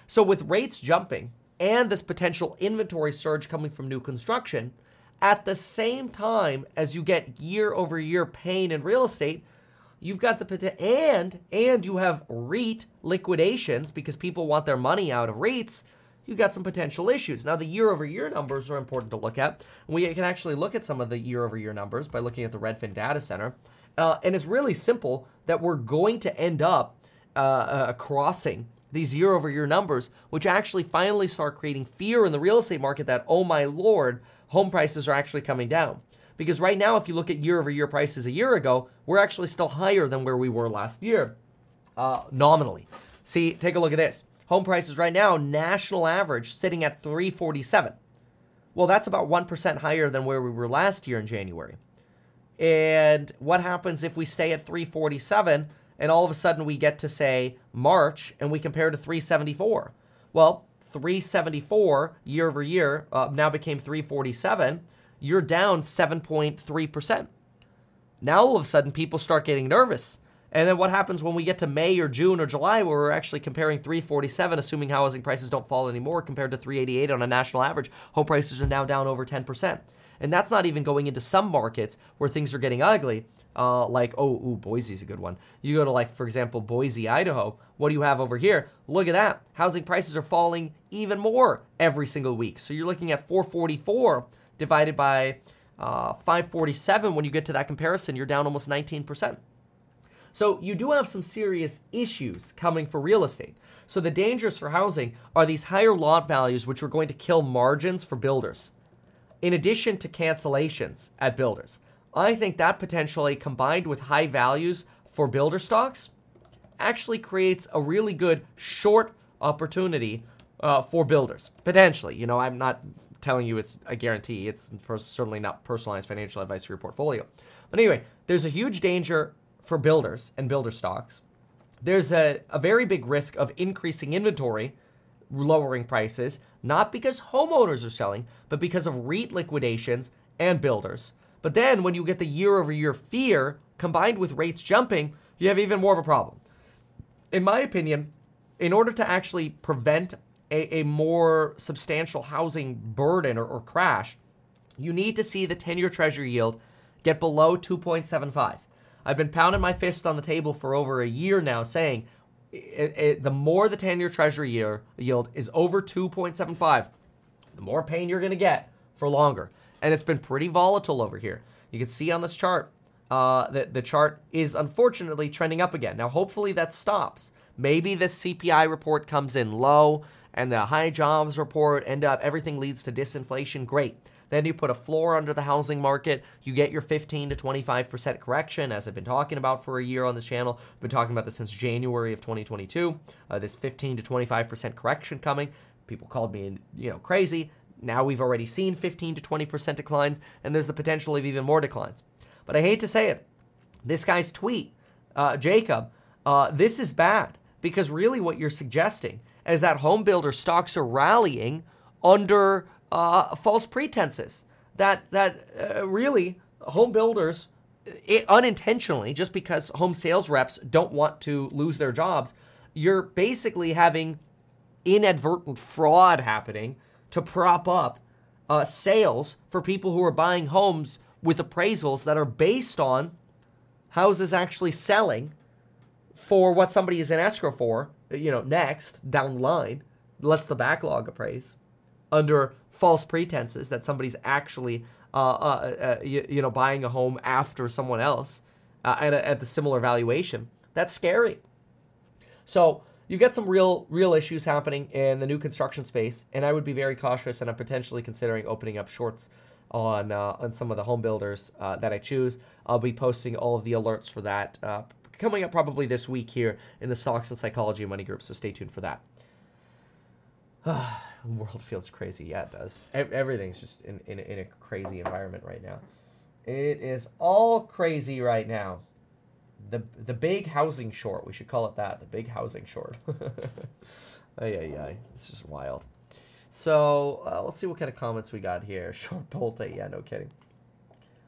So, with rates jumping and this potential inventory surge coming from new construction, at the same time as you get year over year pain in real estate, you've got the and and you have REIT liquidations because people want their money out of REITs. You've got some potential issues. Now, the year over year numbers are important to look at. We can actually look at some of the year over year numbers by looking at the Redfin data center. Uh, and it's really simple that we're going to end up uh, uh, crossing these year over year numbers, which actually finally start creating fear in the real estate market that, oh my lord, home prices are actually coming down. Because right now, if you look at year over year prices a year ago, we're actually still higher than where we were last year, uh, nominally. See, take a look at this. Home prices right now, national average sitting at 347. Well, that's about 1% higher than where we were last year in January. And what happens if we stay at 347 and all of a sudden we get to say March and we compare to 374? Well, 374 year over year uh, now became 347. You're down 7.3%. Now all of a sudden people start getting nervous. And then what happens when we get to May or June or July where we're actually comparing 347 assuming housing prices don't fall anymore compared to 388 on a national average, home prices are now down over 10%. And that's not even going into some markets where things are getting ugly. Uh, like, oh, ooh, Boise's a good one. You go to, like, for example, Boise, Idaho. What do you have over here? Look at that. Housing prices are falling even more every single week. So you're looking at 444 divided by uh, 547. When you get to that comparison, you're down almost 19%. So you do have some serious issues coming for real estate. So the dangers for housing are these higher lot values, which are going to kill margins for builders in addition to cancellations at builders. I think that potentially combined with high values for builder stocks actually creates a really good short opportunity uh, for builders. Potentially. You know, I'm not telling you it's a guarantee, it's certainly not personalized financial advice for your portfolio. But anyway, there's a huge danger for builders and builder stocks. There's a, a very big risk of increasing inventory lowering prices, not because homeowners are selling, but because of REIT liquidations and builders. But then when you get the year over year fear combined with rates jumping, you have even more of a problem. In my opinion, in order to actually prevent a, a more substantial housing burden or, or crash, you need to see the 10 year treasury yield get below 2.75. I've been pounding my fist on the table for over a year now saying it, it, the more the 10 year treasury year yield is over 2.75, the more pain you're going to get for longer. And it's been pretty volatile over here. You can see on this chart uh, that the chart is unfortunately trending up again. Now, hopefully that stops. Maybe this CPI report comes in low and the high jobs report end up everything leads to disinflation. Great. Then you put a floor under the housing market. You get your 15 to 25% correction, as I've been talking about for a year on this channel. I've been talking about this since January of 2022. Uh, this 15 to 25% correction coming. People called me, you know, crazy. Now we've already seen 15 to 20% declines, and there's the potential of even more declines. But I hate to say it. This guy's tweet, uh, Jacob, uh, this is bad because really what you're suggesting is that home builder stocks are rallying under uh, false pretenses that that uh, really home builders it, unintentionally just because home sales reps don't want to lose their jobs you're basically having inadvertent fraud happening to prop up uh, sales for people who are buying homes with appraisals that are based on houses actually selling for what somebody is in escrow for you know next down the line lets the backlog appraise under false pretenses that somebody's actually uh, uh, uh, you, you, know buying a home after someone else uh, at, a, at the similar valuation. That's scary. So you get some real real issues happening in the new construction space, and I would be very cautious, and I'm potentially considering opening up shorts on uh, on some of the home builders uh, that I choose. I'll be posting all of the alerts for that coming up probably this week here in the stocks and psychology money group. So stay tuned for that. [SIGHS] world feels crazy. Yeah, it does. Everything's just in, in, in a crazy environment right now. It is all crazy right now. The the big housing short. We should call it that. The big housing short. [LAUGHS] ay ay ay. It's just wild. So uh, let's see what kind of comments we got here. [LAUGHS] Short Bolte. Yeah, no kidding.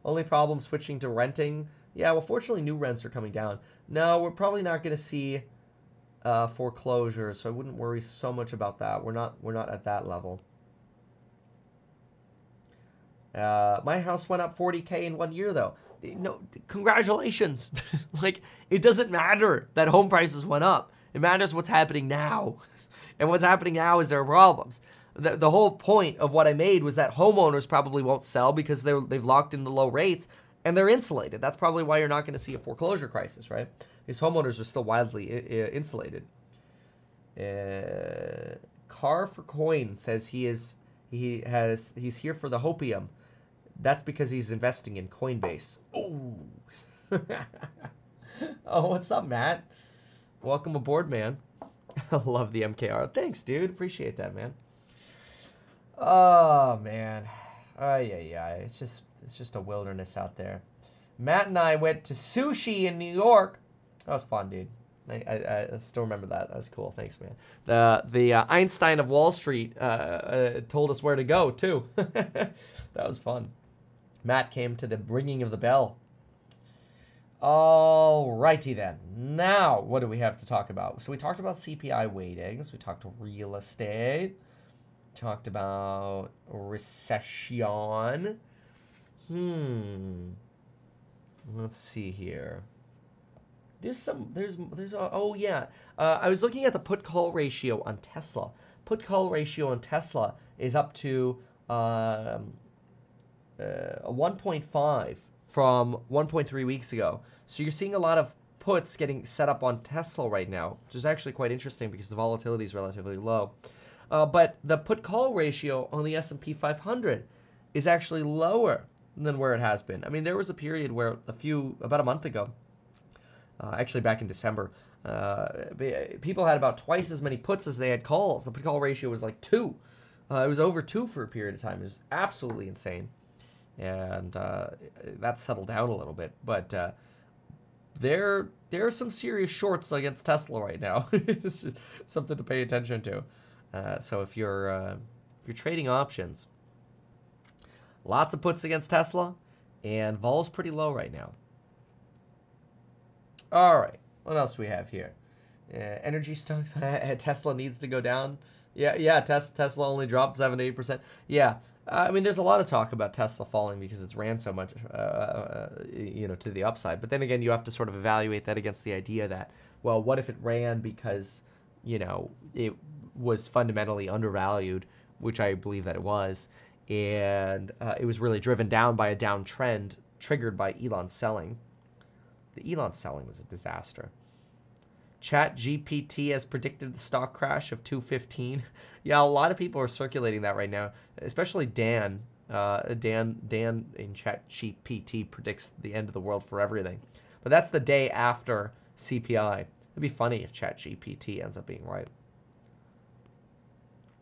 Only problem switching to renting. Yeah, well, fortunately, new rents are coming down. No, we're probably not going to see uh, so I wouldn't worry so much about that. We're not we're not at that level. Uh, my house went up 40k in one year, though. No, congratulations. [LAUGHS] like it doesn't matter that home prices went up. It matters what's happening now, and what's happening now is there are problems. The, the whole point of what I made was that homeowners probably won't sell because they're, they've locked in the low rates and they're insulated. That's probably why you're not going to see a foreclosure crisis, right? These homeowners are still widely I- insulated. Uh, Car for Coin says he is he has he's here for the hopium. That's because he's investing in Coinbase. Oh, [LAUGHS] oh, what's up, Matt? Welcome aboard, man. [LAUGHS] I love the MKR. Thanks, dude. Appreciate that, man. Oh man, oh yeah, yeah. It's just it's just a wilderness out there. Matt and I went to sushi in New York. That was fun, dude. I, I, I still remember that. That was cool. Thanks, man. The the uh, Einstein of Wall Street uh, uh, told us where to go too. [LAUGHS] that was fun. Matt came to the ringing of the bell. Alrighty then. Now, what do we have to talk about? So we talked about CPI weightings. We talked real estate talked about recession. Hmm. Let's see here. There's some. There's. There's. A, oh yeah. Uh, I was looking at the put call ratio on Tesla. Put call ratio on Tesla is up to um, uh, a 1.5 from 1.3 weeks ago. So you're seeing a lot of puts getting set up on Tesla right now, which is actually quite interesting because the volatility is relatively low. Uh, but the put call ratio on the S&P 500 is actually lower than where it has been. I mean, there was a period where a few about a month ago, uh, actually back in December, uh, people had about twice as many puts as they had calls. The put call ratio was like two. Uh, it was over two for a period of time. It was absolutely insane, and uh, that settled down a little bit. But uh, there, there are some serious shorts against Tesla right now. [LAUGHS] it's something to pay attention to. Uh, so if you're uh, if you're trading options, lots of puts against Tesla, and vol's pretty low right now. All right, what else we have here? Uh, energy stocks. [LAUGHS] Tesla needs to go down. Yeah, yeah. Tes- Tesla only dropped seven eight percent. Yeah. I mean, there's a lot of talk about Tesla falling because it's ran so much, uh, uh, you know, to the upside. But then again, you have to sort of evaluate that against the idea that, well, what if it ran because, you know, it was fundamentally undervalued, which I believe that it was, and uh, it was really driven down by a downtrend triggered by Elon selling. The Elon selling was a disaster. Chat GPT has predicted the stock crash of 215. [LAUGHS] yeah, a lot of people are circulating that right now, especially Dan. Uh, Dan Dan in Chat GPT predicts the end of the world for everything, but that's the day after CPI. It'd be funny if Chat GPT ends up being right.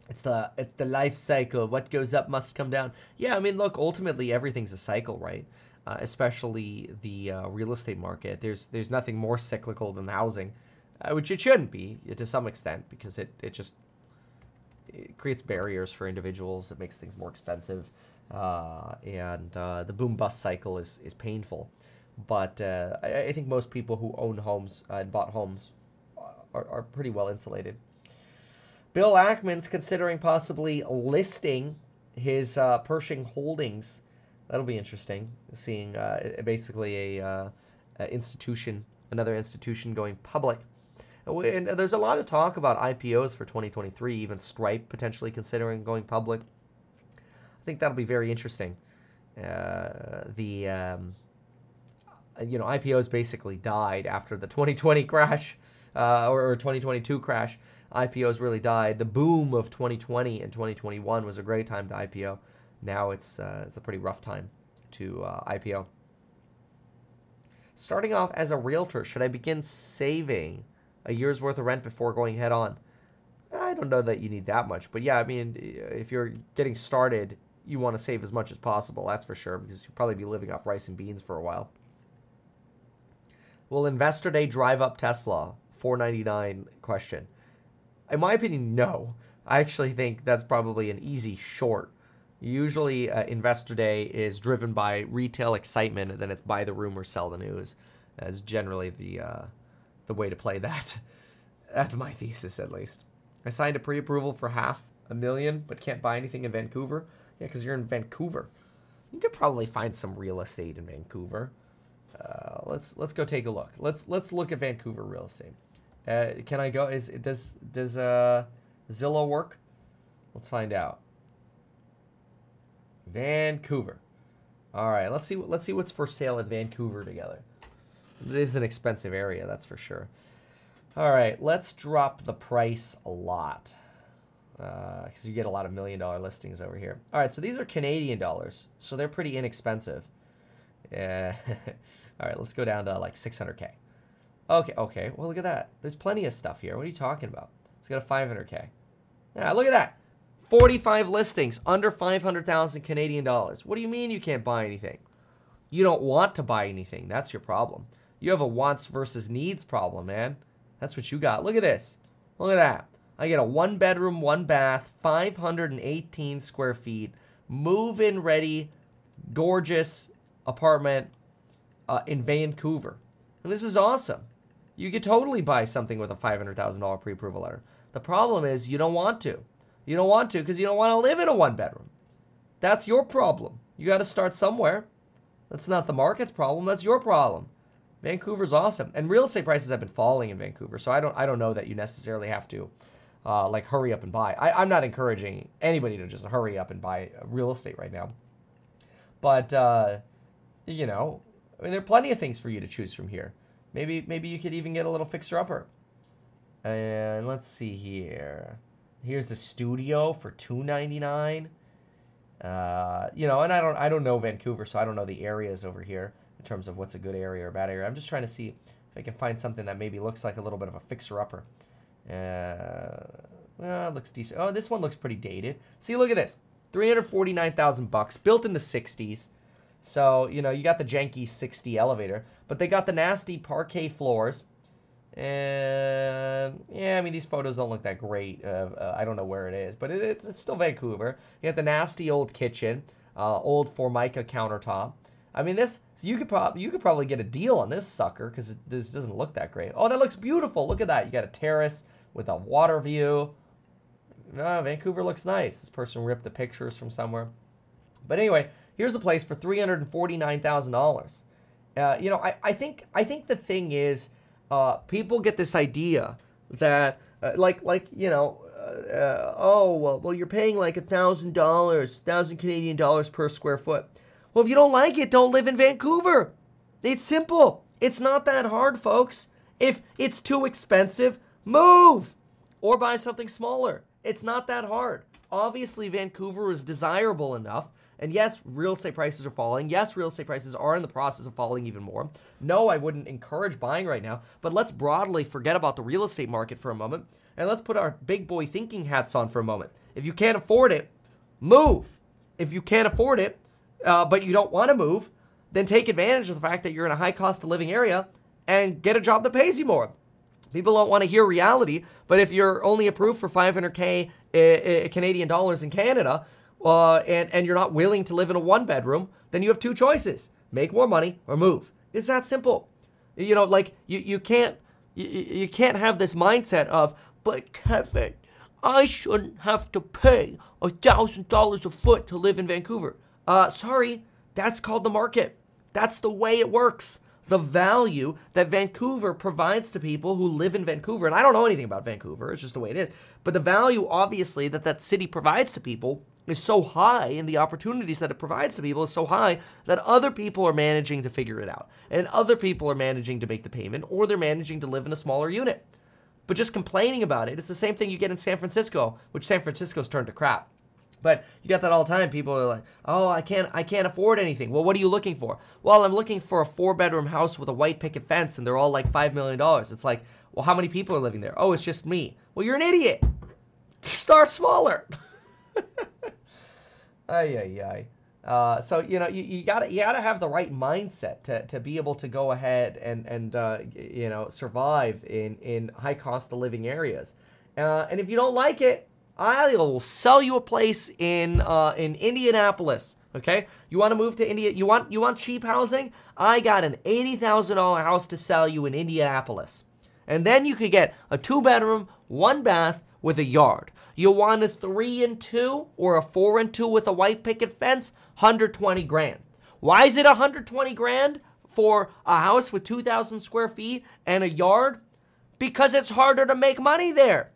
It's the it's the life cycle. What goes up must come down. Yeah, I mean, look, ultimately everything's a cycle, right? Uh, especially the uh, real estate market. There's there's nothing more cyclical than housing, uh, which it shouldn't be to some extent because it it just it creates barriers for individuals. It makes things more expensive, uh, and uh, the boom bust cycle is is painful. But uh, I, I, think most people who own homes and bought homes are, are pretty well insulated. Bill Ackman's considering possibly listing his uh, Pershing holdings. That'll be interesting, seeing uh, basically a, uh, a, institution, another institution going public. And there's a lot of talk about IPOs for 2023, even Stripe potentially considering going public. I think that'll be very interesting. Uh, the um, you know IPOs basically died after the [LAUGHS] 2020 crash uh, or, or 2022 crash. IPOs really died. The boom of 2020 and 2021 was a great time to IPO. Now it's uh, it's a pretty rough time to uh, IPO. Starting off as a realtor, should I begin saving a year's worth of rent before going head on? I don't know that you need that much, but yeah, I mean, if you're getting started, you want to save as much as possible. That's for sure, because you'll probably be living off rice and beans for a while. Will Investor Day drive up Tesla? 499 question in my opinion, no. I actually think that's probably an easy short. Usually, uh, Investor Day is driven by retail excitement, and then it's buy the rumor, sell the news. As generally the uh, the way to play that. [LAUGHS] That's my thesis, at least. I signed a pre-approval for half a million, but can't buy anything in Vancouver. Yeah, because you're in Vancouver. You could probably find some real estate in Vancouver. Uh, let's let's go take a look. Let's let's look at Vancouver real estate. Uh, can I go? Is does does uh, Zillow work? Let's find out. Vancouver. All right, let's see. Let's see what's for sale in Vancouver together. It is an expensive area, that's for sure. All right, let's drop the price a lot because uh, you get a lot of million dollar listings over here. All right, so these are Canadian dollars, so they're pretty inexpensive. Yeah. [LAUGHS] All right, let's go down to like 600k. Okay, okay. Well, look at that. There's plenty of stuff here. What are you talking about? It's got a 500k. Yeah, look at that. 45 listings under 500,000 Canadian dollars. What do you mean you can't buy anything? You don't want to buy anything. That's your problem. You have a wants versus needs problem, man. That's what you got. Look at this. Look at that. I get a one bedroom, one bath, 518 square feet, move in ready, gorgeous apartment uh, in Vancouver. And this is awesome. You could totally buy something with a $500,000 pre approval letter. The problem is you don't want to. You don't want to because you don't want to live in a one bedroom. That's your problem. You got to start somewhere. That's not the market's problem. That's your problem. Vancouver's awesome, and real estate prices have been falling in Vancouver. So I don't I don't know that you necessarily have to uh, like hurry up and buy. I, I'm not encouraging anybody to just hurry up and buy real estate right now. But uh, you know, I mean, there are plenty of things for you to choose from here. Maybe maybe you could even get a little fixer upper. And let's see here. Here's the studio for two ninety nine. Uh, you know, and I don't I don't know Vancouver, so I don't know the areas over here terms of what's a good area or bad area. I'm just trying to see if I can find something that maybe looks like a little bit of a fixer upper. Uh, well, looks decent. Oh, this one looks pretty dated. See, look at this. 349,000 bucks, built in the 60s. So, you know, you got the janky 60 elevator, but they got the nasty parquet floors. And yeah, I mean, these photos don't look that great. Uh, uh, I don't know where it is, but it, it's, it's still Vancouver. You got the nasty old kitchen, uh, old Formica countertop. I mean, this so you could probably you could probably get a deal on this sucker because this doesn't look that great. Oh, that looks beautiful. Look at that. You got a terrace with a water view. Oh, Vancouver looks nice. This person ripped the pictures from somewhere. But anyway, here's a place for three hundred and forty nine thousand uh, dollars. You know, I, I think I think the thing is uh, people get this idea that uh, like like you know uh, uh oh well well you're paying like a thousand dollars thousand Canadian dollars per square foot. Well, if you don't like it, don't live in Vancouver. It's simple. It's not that hard, folks. If it's too expensive, move or buy something smaller. It's not that hard. Obviously, Vancouver is desirable enough and yes, real estate prices are falling. Yes, real estate prices are in the process of falling even more. No, I wouldn't encourage buying right now, but let's broadly forget about the real estate market for a moment and let's put our big boy thinking hats on for a moment. If you can't afford it, move. If you can't afford it, uh, but you don't want to move, then take advantage of the fact that you're in a high cost of living area and get a job that pays you more. People don't want to hear reality, but if you're only approved for 500k uh, uh, Canadian dollars in Canada, uh, and, and you're not willing to live in a one bedroom, then you have two choices make more money or move. It's that simple. You know, like you, you can't you, you can't have this mindset of, but Kevin, I shouldn't have to pay a thousand dollars a foot to live in Vancouver. Uh, sorry, that's called the market. That's the way it works. The value that Vancouver provides to people who live in Vancouver, and I don't know anything about Vancouver, it's just the way it is, but the value obviously that that city provides to people is so high and the opportunities that it provides to people is so high that other people are managing to figure it out. And other people are managing to make the payment or they're managing to live in a smaller unit. But just complaining about it, it's the same thing you get in San Francisco, which San Francisco's turned to crap. But you got that all the time. People are like, "Oh, I can't, I can't afford anything." Well, what are you looking for? Well, I'm looking for a four-bedroom house with a white picket fence, and they're all like five million dollars. It's like, well, how many people are living there? Oh, it's just me. Well, you're an idiot. Start smaller. [LAUGHS] Ay, ay, ay. Uh, so you know you, you gotta you gotta have the right mindset to, to be able to go ahead and and uh, you know survive in in high cost of living areas, uh, and if you don't like it, I will sell you a place in uh, in Indianapolis. Okay, you want to move to India? You want you want cheap housing? I got an eighty thousand dollar house to sell you in Indianapolis, and then you could get a two bedroom, one bath with a yard. You want a three and two or a four and two with a white picket fence? Hundred twenty grand. Why is it 120 grand for a house with 2,000 square feet and a yard? Because it's harder to make money there.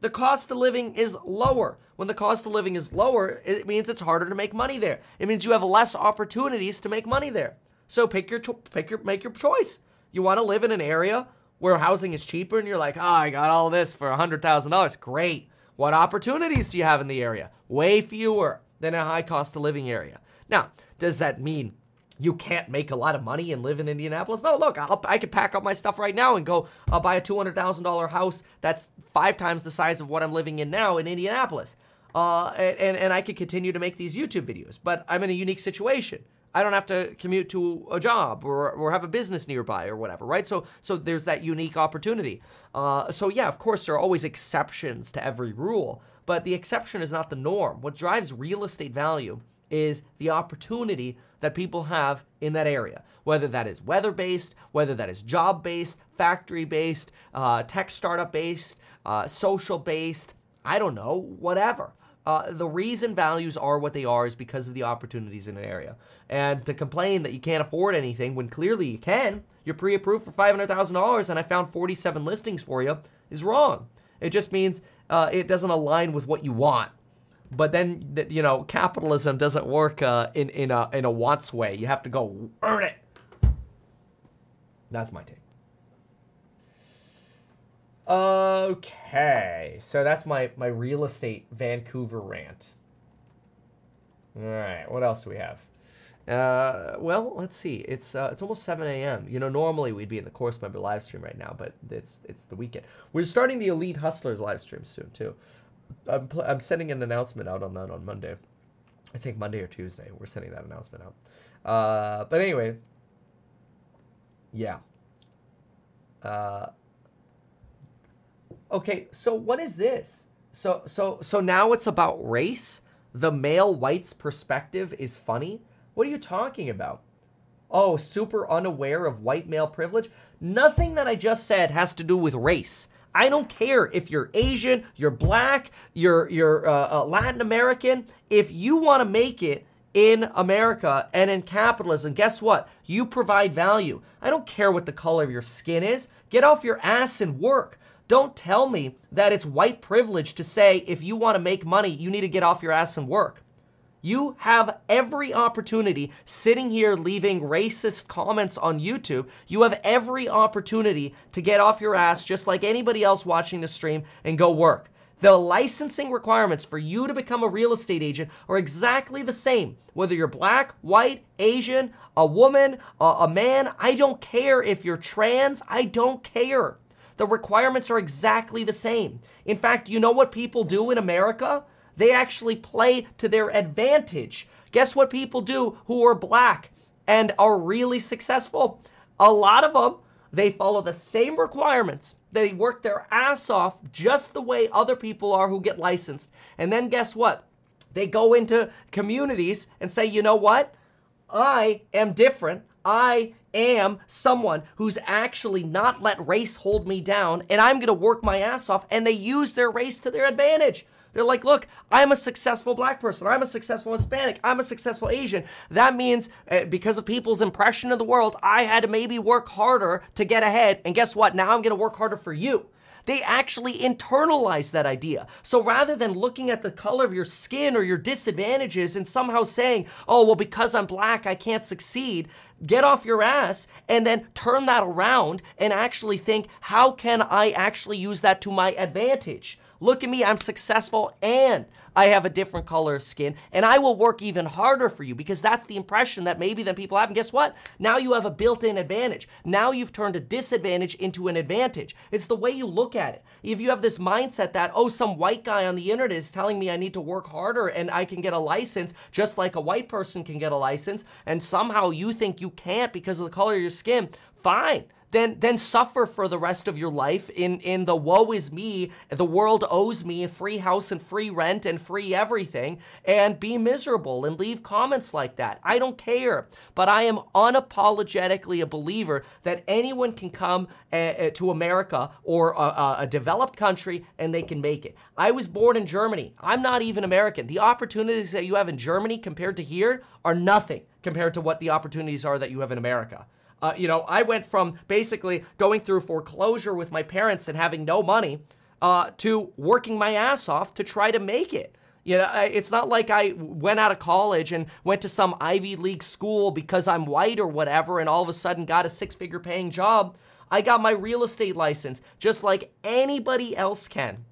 The cost of living is lower. When the cost of living is lower, it means it's harder to make money there. It means you have less opportunities to make money there. So pick your pick your make your choice. You want to live in an area where housing is cheaper and you're like, "Oh, I got all this for $100,000." Great. What opportunities do you have in the area? Way fewer than a high cost of living area. Now, does that mean you can't make a lot of money and live in Indianapolis. No, look, I'll, I could pack up my stuff right now and go I'll buy a $200,000 house that's five times the size of what I'm living in now in Indianapolis. Uh, and, and I could continue to make these YouTube videos, but I'm in a unique situation. I don't have to commute to a job or, or have a business nearby or whatever, right? So so there's that unique opportunity. Uh, so yeah, of course there are always exceptions to every rule, but the exception is not the norm. What drives real estate value is the opportunity that people have in that area, whether that is weather based, whether that is job based, factory based, uh, tech startup based, uh, social based, I don't know, whatever. Uh, the reason values are what they are is because of the opportunities in an area. And to complain that you can't afford anything when clearly you can, you're pre approved for $500,000 and I found 47 listings for you, is wrong. It just means uh, it doesn't align with what you want but then you know capitalism doesn't work uh, in in a in a wants way. You have to go earn it. That's my take. Okay, so that's my my real estate Vancouver rant. All right, what else do we have? Uh, well, let's see. It's uh, it's almost 7 a.m. You know, normally we'd be in the course member live stream right now, but it's it's the weekend. We're starting the Elite Hustlers live stream soon too. I'm, pl- I'm sending an announcement out on that on Monday. I think Monday or Tuesday. We're sending that announcement out. Uh, but anyway, yeah. Uh, okay, so what is this? So so so now it's about race. The male white's perspective is funny. What are you talking about? Oh, super unaware of white male privilege? Nothing that I just said has to do with race. I don't care if you're Asian, you're black, you're you're uh, uh, Latin American. If you want to make it in America and in capitalism, guess what? You provide value. I don't care what the color of your skin is. Get off your ass and work. Don't tell me that it's white privilege to say if you want to make money, you need to get off your ass and work. You have every opportunity sitting here leaving racist comments on YouTube. You have every opportunity to get off your ass just like anybody else watching the stream and go work. The licensing requirements for you to become a real estate agent are exactly the same. Whether you're black, white, Asian, a woman, a, a man, I don't care if you're trans, I don't care. The requirements are exactly the same. In fact, you know what people do in America? They actually play to their advantage. Guess what people do who are black and are really successful? A lot of them, they follow the same requirements. They work their ass off just the way other people are who get licensed. And then guess what? They go into communities and say, you know what? I am different. I am someone who's actually not let race hold me down, and I'm gonna work my ass off. And they use their race to their advantage. They're like, look, I'm a successful black person. I'm a successful Hispanic. I'm a successful Asian. That means uh, because of people's impression of the world, I had to maybe work harder to get ahead. And guess what? Now I'm going to work harder for you. They actually internalize that idea. So rather than looking at the color of your skin or your disadvantages and somehow saying, oh, well, because I'm black, I can't succeed, get off your ass and then turn that around and actually think, how can I actually use that to my advantage? Look at me, I'm successful and I have a different color of skin, and I will work even harder for you because that's the impression that maybe then people have. And guess what? Now you have a built in advantage. Now you've turned a disadvantage into an advantage. It's the way you look at it. If you have this mindset that, oh, some white guy on the internet is telling me I need to work harder and I can get a license just like a white person can get a license, and somehow you think you can't because of the color of your skin, fine then then suffer for the rest of your life in in the woe is me, the world owes me a free house and free rent and free everything, and be miserable and leave comments like that. I don't care, but I am unapologetically a believer that anyone can come uh, to America or a, a developed country and they can make it. I was born in Germany. I'm not even American. The opportunities that you have in Germany compared to here are nothing compared to what the opportunities are that you have in America. Uh, you know, I went from basically going through foreclosure with my parents and having no money uh, to working my ass off to try to make it. You know, it's not like I went out of college and went to some Ivy League school because I'm white or whatever and all of a sudden got a six figure paying job. I got my real estate license just like anybody else can.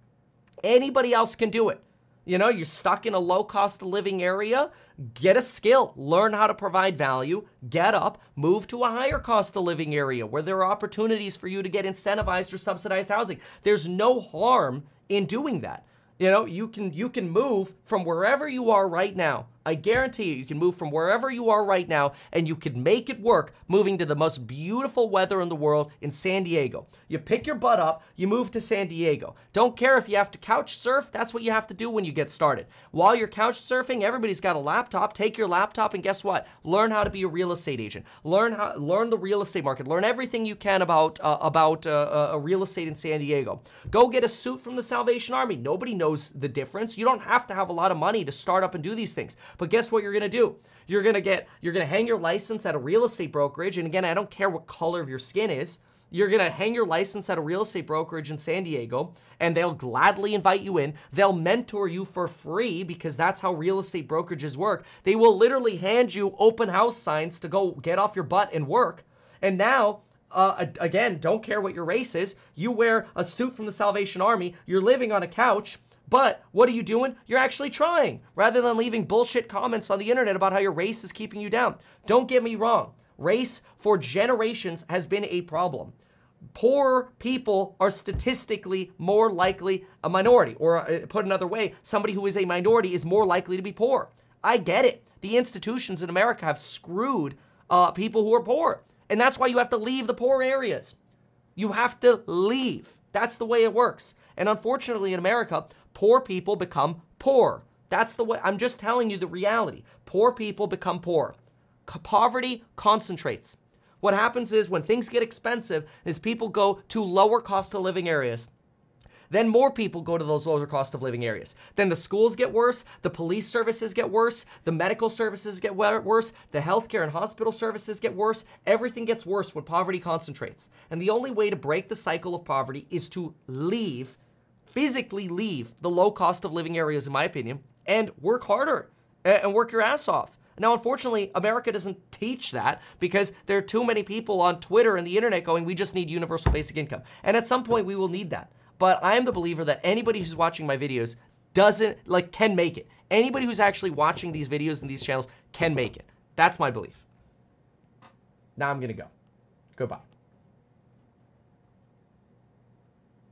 Anybody else can do it. You know, you're stuck in a low cost of living area, get a skill, learn how to provide value, get up, move to a higher cost of living area where there are opportunities for you to get incentivized or subsidized housing. There's no harm in doing that. You know, you can you can move from wherever you are right now I guarantee you, you can move from wherever you are right now and you can make it work moving to the most beautiful weather in the world in San Diego. You pick your butt up, you move to San Diego. Don't care if you have to couch surf, that's what you have to do when you get started. While you're couch surfing, everybody's got a laptop. Take your laptop and guess what? Learn how to be a real estate agent. Learn how learn the real estate market. Learn everything you can about uh, about uh, uh, real estate in San Diego. Go get a suit from the Salvation Army. Nobody knows the difference. You don't have to have a lot of money to start up and do these things. But guess what you're going to do? You're going to get you're going to hang your license at a real estate brokerage and again, I don't care what color of your skin is. You're going to hang your license at a real estate brokerage in San Diego and they'll gladly invite you in. They'll mentor you for free because that's how real estate brokerages work. They will literally hand you open house signs to go get off your butt and work. And now uh, again, don't care what your race is. You wear a suit from the Salvation Army. You're living on a couch. But what are you doing? You're actually trying rather than leaving bullshit comments on the internet about how your race is keeping you down. Don't get me wrong. Race for generations has been a problem. Poor people are statistically more likely a minority, or uh, put another way, somebody who is a minority is more likely to be poor. I get it. The institutions in America have screwed uh, people who are poor. And that's why you have to leave the poor areas. You have to leave. That's the way it works. And unfortunately, in America, poor people become poor. That's the way, I'm just telling you the reality. Poor people become poor. poverty concentrates. What happens is when things get expensive is people go to lower cost of living areas. Then more people go to those lower cost of living areas. Then the schools get worse, the police services get worse, the medical services get worse, the healthcare and hospital services get worse. Everything gets worse when poverty concentrates. And the only way to break the cycle of poverty is to leave physically leave the low cost of living areas, in my opinion, and work harder and work your ass off. Now, unfortunately, America doesn't teach that because there are too many people on Twitter and the internet going, we just need universal basic income. And at some point, we will need that. But I am the believer that anybody who's watching my videos doesn't, like, can make it. Anybody who's actually watching these videos and these channels can make it. That's my belief. Now I'm going to go. Goodbye.